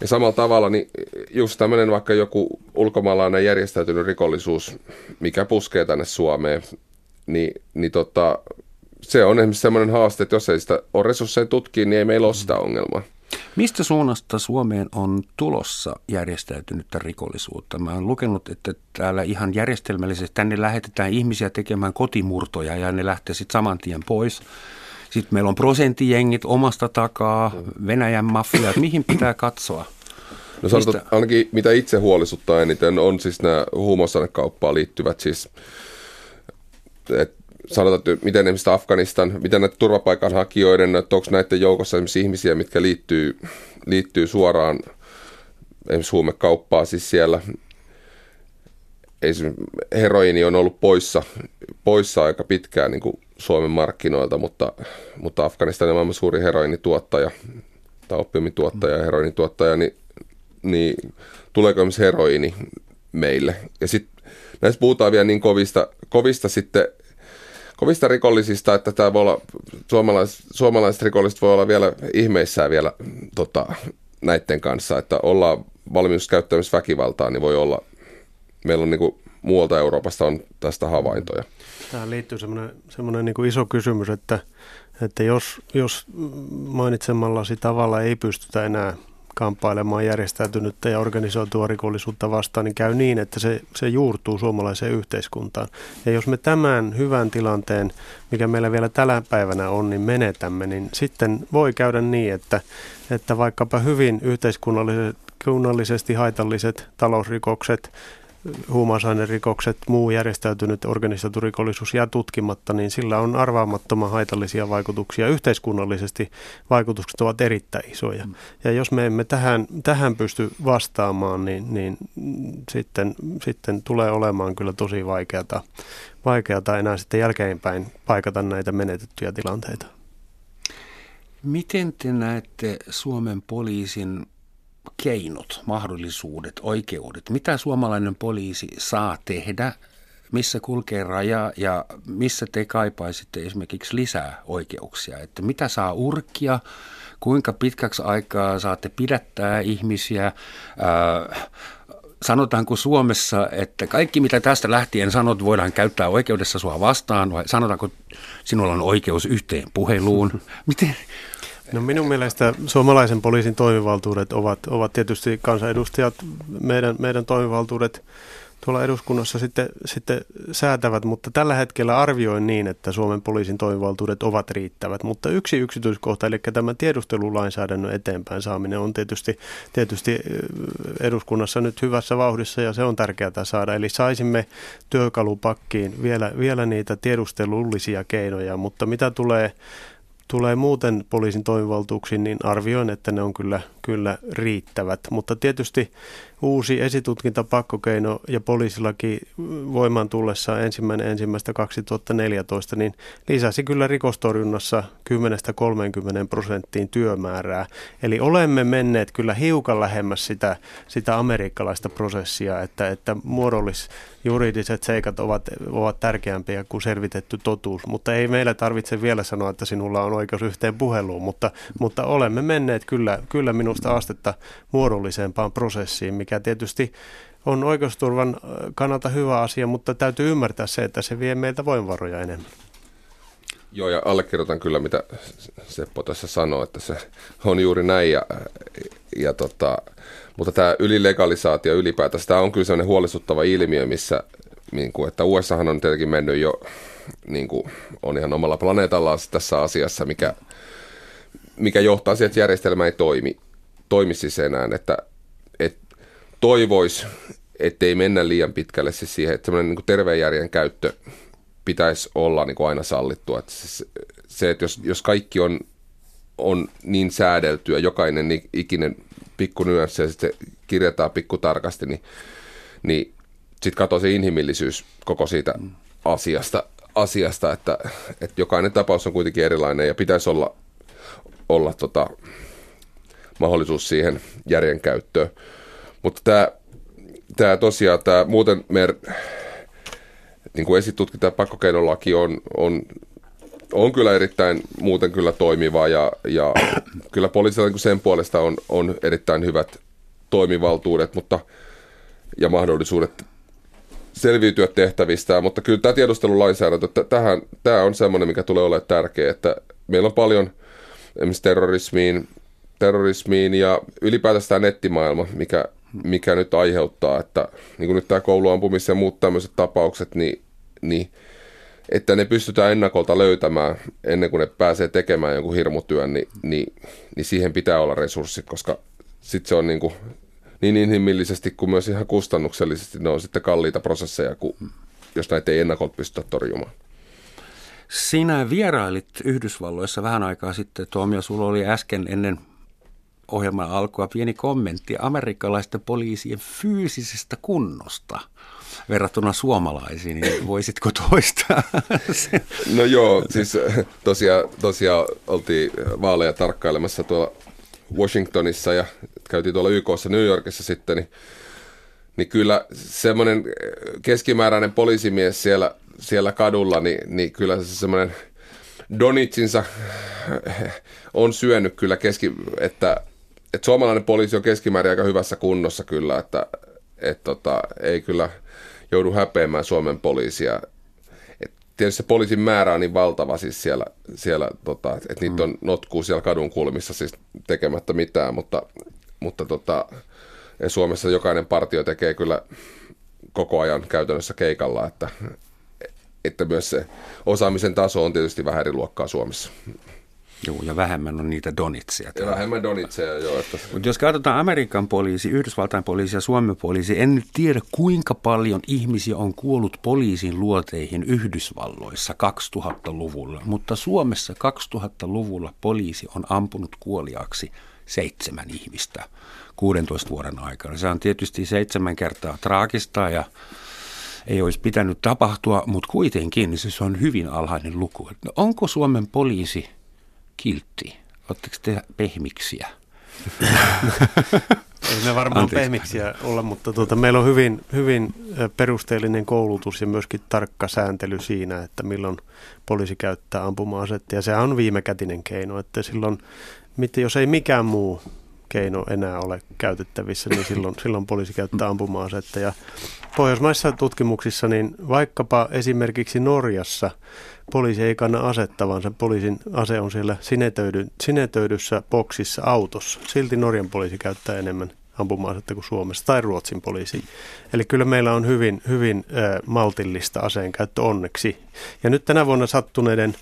Ja samalla tavalla, niin just tämmöinen vaikka joku ulkomaalainen järjestäytynyt rikollisuus, mikä puskee tänne Suomeen, niin, niin tota, se on esimerkiksi semmoinen haaste, että jos ei sitä ole resursseja tutkia, niin ei meillä ole sitä ongelmaa. Mistä suunnasta Suomeen on tulossa järjestäytynyttä rikollisuutta? Mä oon lukenut, että täällä ihan järjestelmällisesti tänne lähetetään ihmisiä tekemään kotimurtoja ja ne lähtee sitten saman tien pois. Sitten meillä on prosenttijengit omasta takaa, Venäjän mafia, mihin pitää katsoa? No sanotaan, Mistä? ainakin mitä itse huolestuttaa eniten on siis nämä huumausainekauppaan liittyvät siis, että sanotaan, että miten esimerkiksi Afganistan, miten näitä turvapaikanhakijoiden, että onko näiden joukossa esimerkiksi ihmisiä, mitkä liittyy, liittyy suoraan esimerkiksi huumekauppaa, siis siellä esimerkiksi heroini on ollut poissa, poissa aika pitkään niin kuin Suomen markkinoilta, mutta, mutta Afganistan on maailman suuri heroinituottaja tai oppiumituottaja ja heroinituottaja, niin, niin tuleeko esimerkiksi heroini meille? Ja sitten näistä puhutaan vielä niin kovista, kovista sitten kovista rikollisista, että tämä voi olla, suomalaiset, suomalaiset rikolliset voi olla vielä ihmeissään vielä tota, näiden kanssa, että ollaan valmius käyttämässä väkivaltaa, niin voi olla, meillä on niin kuin, muualta Euroopasta on tästä havaintoja. Tähän liittyy semmoinen, semmoinen niin iso kysymys, että, että jos, jos mainitsemallasi tavalla ei pystytä enää kamppailemaan järjestäytynyttä ja organisoitua rikollisuutta vastaan, niin käy niin, että se, se juurtuu suomalaiseen yhteiskuntaan. Ja jos me tämän hyvän tilanteen, mikä meillä vielä tällä päivänä on, niin menetämme, niin sitten voi käydä niin, että, että vaikkapa hyvin yhteiskunnallisesti haitalliset talousrikokset, huumausainerikokset, muu järjestäytynyt organisoitu rikollisuus jää tutkimatta, niin sillä on arvaamattoman haitallisia vaikutuksia. Yhteiskunnallisesti vaikutukset ovat erittäin isoja. Mm. Ja jos me emme tähän, tähän pysty vastaamaan, niin, niin sitten, sitten tulee olemaan kyllä tosi vaikeata, vaikeata enää sitten jälkeenpäin paikata näitä menetettyjä tilanteita. Miten te näette Suomen poliisin keinot, mahdollisuudet, oikeudet, mitä suomalainen poliisi saa tehdä missä kulkee raja ja missä te kaipaisitte esimerkiksi lisää oikeuksia? Että mitä saa urkia, kuinka pitkäksi aikaa saatte pidättää ihmisiä, ää, sanotaanko Suomessa, että kaikki mitä tästä lähtien sanot voidaan käyttää oikeudessa sua vastaan, vai sanotaanko sinulla on oikeus yhteen puheluun? Miten? No minun mielestä suomalaisen poliisin toimivaltuudet ovat, ovat tietysti kansanedustajat, meidän, meidän toimivaltuudet tuolla eduskunnassa sitten, sitten säätävät, mutta tällä hetkellä arvioin niin, että Suomen poliisin toimivaltuudet ovat riittävät. Mutta yksi yksityiskohta, eli tämä tiedustelulainsäädännön eteenpäin saaminen on tietysti, tietysti eduskunnassa nyt hyvässä vauhdissa ja se on tärkeää saada. Eli saisimme työkalupakkiin vielä, vielä niitä tiedustelullisia keinoja, mutta mitä tulee tulee muuten poliisin toimivaltuuksiin, niin arvioin, että ne on kyllä, kyllä riittävät. Mutta tietysti uusi esitutkinta, pakkokeino ja poliisilaki voimaan tullessa ensimmäinen ensimmäistä 2014, niin lisäsi kyllä rikostorjunnassa 10-30 prosenttiin työmäärää. Eli olemme menneet kyllä hiukan lähemmäs sitä, sitä amerikkalaista prosessia, että, että muodollis juridiset seikat ovat, ovat tärkeämpiä kuin selvitetty totuus, mutta ei meillä tarvitse vielä sanoa, että sinulla on oikeus yhteen puheluun, mutta, mutta olemme menneet kyllä, kyllä minusta astetta muodollisempaan prosessiin, mikä tietysti on oikeusturvan kannalta hyvä asia, mutta täytyy ymmärtää se, että se vie meiltä voimavaroja enemmän. Joo, ja allekirjoitan kyllä, mitä Seppo tässä sanoi, että se on juuri näin. Ja, ja tota, mutta tämä ylilegalisaatio ylipäätänsä, tämä on kyllä sellainen huolestuttava ilmiö, missä niin kuin, että USAhan on tietenkin mennyt jo, niin kuin, on ihan omalla planeetallaan tässä asiassa, mikä, mikä johtaa siihen, että järjestelmä ei toimi, toimi siis enää, että, että toivoisi, ettei mennä liian pitkälle siis siihen, että semmoinen niin terveen järjen käyttö pitäisi olla niin kuin aina sallittua. Että siis se, että jos, jos kaikki on, on niin säädeltyä, jokainen ikinen pikku nyanssi ja sitten kirjataan pikku tarkasti, niin, niin sitten katoo se inhimillisyys koko siitä asiasta, asiasta että, että jokainen tapaus on kuitenkin erilainen ja pitäisi olla, olla tota, mahdollisuus siihen järjen käyttöön. Mutta tämä, tämä tosiaan, tämä muuten mer, niin kuin esitutkinta ja pakkokeinolaki on, on on kyllä erittäin muuten kyllä toimiva ja, ja kyllä poliisilla niin sen puolesta on, on erittäin hyvät toimivaltuudet mutta, ja mahdollisuudet selviytyä tehtävistään, mutta kyllä tämä tiedustelulainsäädäntö, tähän, tämä on semmoinen, mikä tulee olemaan tärkeä, että meillä on paljon esimerkiksi terrorismiin, terrorismiin ja ylipäätään tämä nettimaailma, mikä, mikä nyt aiheuttaa, että niin kuin nyt tämä kouluampumis ja muut tämmöiset tapaukset, niin, niin että ne pystytään ennakolta löytämään ennen kuin ne pääsee tekemään jonkun hirmutyön, niin, niin, niin siihen pitää olla resurssit, koska sitten se on niin, kuin, niin inhimillisesti kuin myös ihan kustannuksellisesti ne on sitten kalliita prosesseja, kun, jos näitä ei ennakolta pystytä torjumaan. Sinä vierailit Yhdysvalloissa vähän aikaa sitten, Tuomio, sulla oli äsken ennen ohjelman alkua pieni kommentti amerikkalaisten poliisien fyysisestä kunnosta verrattuna suomalaisiin, niin voisitko toistaa No joo, siis tosiaan, tosiaan oltiin vaaleja tarkkailemassa tuolla Washingtonissa ja käytiin tuolla YKssa New Yorkissa sitten, niin, niin kyllä semmoinen keskimääräinen poliisimies siellä, siellä kadulla, niin, niin kyllä se semmoinen donitsinsa on syönyt kyllä keski, että, että suomalainen poliisi on keskimäärin aika hyvässä kunnossa kyllä, että et tota, ei kyllä joudu häpeämään Suomen poliisia. Et tietysti se poliisin määrä on niin valtava siis siellä, siellä tota, että niitä mm. on notkuu siellä kadun kulmissa siis tekemättä mitään, mutta, mutta tota, Suomessa jokainen partio tekee kyllä koko ajan käytännössä keikalla, että, että myös se osaamisen taso on tietysti vähän eri luokkaa Suomessa. Joo, ja vähemmän on niitä donitseja. Ja vähemmän donitseja, joo. Että... Mutta jos katsotaan Amerikan poliisi, Yhdysvaltain poliisi ja Suomen poliisi, en nyt tiedä kuinka paljon ihmisiä on kuollut poliisin luoteihin Yhdysvalloissa 2000-luvulla, mutta Suomessa 2000-luvulla poliisi on ampunut kuoliaksi seitsemän ihmistä 16 vuoden aikana. Se on tietysti seitsemän kertaa traagista ja ei olisi pitänyt tapahtua, mutta kuitenkin se on hyvin alhainen luku. No onko Suomen poliisi – kiltti? Oletteko te pehmiksiä? Ei me varmaan Anteeksi. pehmiksiä olla, mutta tuota, meillä on hyvin, hyvin perusteellinen koulutus ja myöskin tarkka sääntely siinä, että milloin poliisi käyttää ampuma-asetta. Ja se on viimekätinen keino, että silloin, jos ei mikään muu keino enää ole käytettävissä, niin silloin, silloin poliisi käyttää ampuma-asetta. Ja pohjoismaissa tutkimuksissa, niin vaikkapa esimerkiksi Norjassa poliisi ei kanna asetta, vaan se poliisin ase on siellä sinetöidy, sinetöidyssä boksissa autossa. Silti Norjan poliisi käyttää enemmän ampuma-asetta kuin Suomessa tai Ruotsin poliisi. Eli kyllä meillä on hyvin, hyvin äh, maltillista aseenkäyttö onneksi. Ja nyt tänä vuonna sattuneiden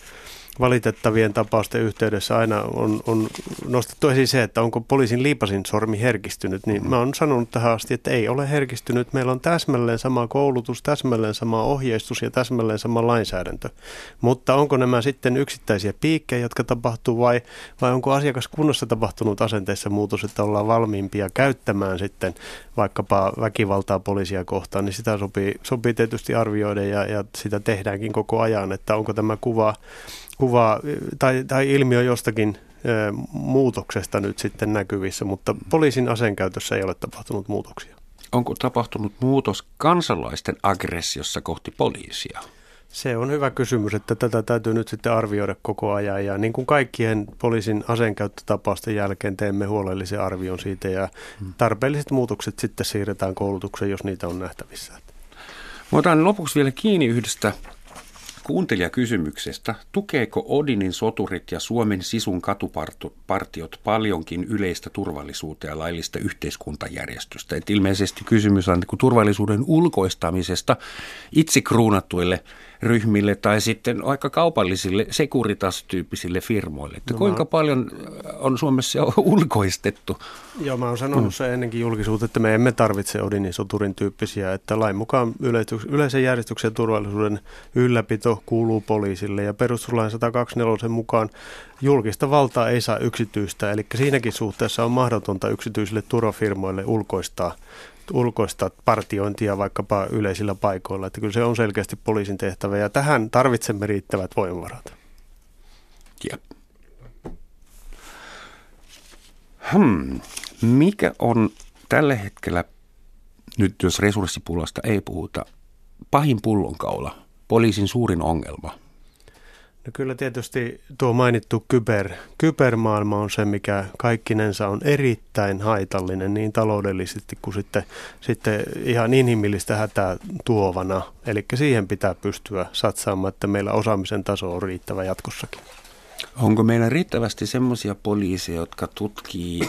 valitettavien tapausten yhteydessä aina on, on nostettu esiin se, että onko poliisin liipasin sormi herkistynyt, niin mä oon sanonut tähän asti, että ei ole herkistynyt. Meillä on täsmälleen sama koulutus, täsmälleen sama ohjeistus ja täsmälleen sama lainsäädäntö. Mutta onko nämä sitten yksittäisiä piikkejä, jotka tapahtuu vai, vai onko asiakaskunnassa tapahtunut asenteessa muutos, että ollaan valmiimpia käyttämään sitten vaikkapa väkivaltaa poliisia kohtaan, niin sitä sopii, sopii tietysti arvioida ja, ja sitä tehdäänkin koko ajan, että onko tämä kuva kuva tai, tai ilmiö jostakin muutoksesta nyt sitten näkyvissä, mutta poliisin aseenkäytössä ei ole tapahtunut muutoksia. Onko tapahtunut muutos kansalaisten aggressiossa kohti poliisia? Se on hyvä kysymys, että tätä täytyy nyt sitten arvioida koko ajan ja niin kuin kaikkien poliisin aseenkäyttötapausten jälkeen teemme huolellisen arvion siitä ja hmm. tarpeelliset muutokset sitten siirretään koulutukseen, jos niitä on nähtävissä. Mä otan lopuksi vielä kiinni yhdestä kuuntelijakysymyksestä. Tukeeko Odinin soturit ja Suomen sisun katupartiot paljonkin yleistä turvallisuutta ja laillista yhteiskuntajärjestystä? Et ilmeisesti kysymys on turvallisuuden ulkoistamisesta itse kruunattuille ryhmille tai sitten aika kaupallisille sekuritas-tyyppisille firmoille. Että no kuinka mä... paljon on Suomessa jo ulkoistettu? Joo, mä oon sanonut mm. se ennenkin julkisuutta, että me emme tarvitse Odinin soturin tyyppisiä, että lain mukaan yleisen järjestyksen ja turvallisuuden ylläpito kuuluu poliisille ja perustuslain 124 mukaan julkista valtaa ei saa yksityistä, eli siinäkin suhteessa on mahdotonta yksityisille turvafirmoille ulkoistaa ulkoista partiointia vaikkapa yleisillä paikoilla. Että kyllä se on selkeästi poliisin tehtävä ja tähän tarvitsemme riittävät voimavarat. Jep. Hmm. Mikä on tällä hetkellä, nyt jos resurssipulasta ei puhuta, pahin pullonkaula, poliisin suurin ongelma? No kyllä tietysti tuo mainittu kyber, kybermaailma on se, mikä kaikkinensa on erittäin haitallinen niin taloudellisesti kuin sitten, sitten ihan inhimillistä hätää tuovana. Eli siihen pitää pystyä satsaamaan, että meillä osaamisen taso on riittävä jatkossakin. Onko meillä riittävästi semmoisia poliiseja, jotka tutkii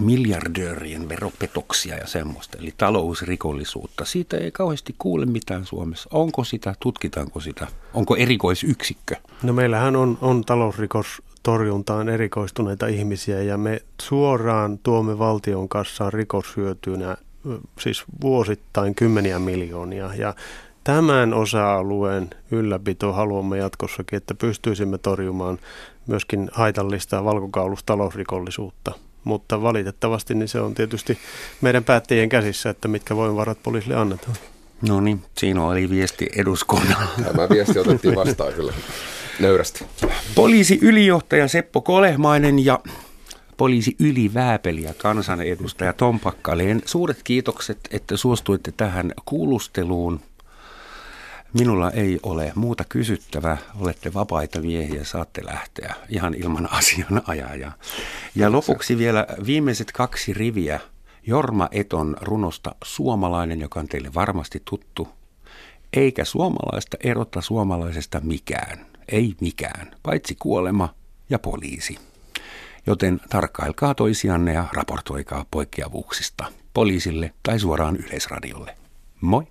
miljardöörien veropetoksia ja semmoista, eli talousrikollisuutta. Siitä ei kauheasti kuule mitään Suomessa. Onko sitä, tutkitaanko sitä, onko erikoisyksikkö? No meillähän on, on talousrikostorjuntaan erikoistuneita ihmisiä ja me suoraan tuomme valtion kassaan rikoshyötynä siis vuosittain kymmeniä miljoonia ja tämän osa-alueen ylläpito haluamme jatkossakin, että pystyisimme torjumaan myöskin haitallista valkokaulustalousrikollisuutta mutta valitettavasti niin se on tietysti meidän päättäjien käsissä, että mitkä voimavarat poliisille annetaan. No niin, siinä oli viesti eduskunnalle. Tämä viesti otettiin vastaan kyllä nöyrästi. Poliisi ylijohtaja Seppo Kolehmainen ja poliisi ylivääpeli ja kansanedustaja Tom Pakkaleen. Suuret kiitokset, että suostuitte tähän kuulusteluun. Minulla ei ole muuta kysyttävää. Olette vapaita miehiä, saatte lähteä ihan ilman asianajajaa. Ja lopuksi vielä viimeiset kaksi riviä Jorma Eton runosta Suomalainen, joka on teille varmasti tuttu. Eikä suomalaista erota suomalaisesta mikään. Ei mikään, paitsi kuolema ja poliisi. Joten tarkkailkaa toisianne ja raportoikaa poikkeavuuksista poliisille tai suoraan yleisradiolle. Moi!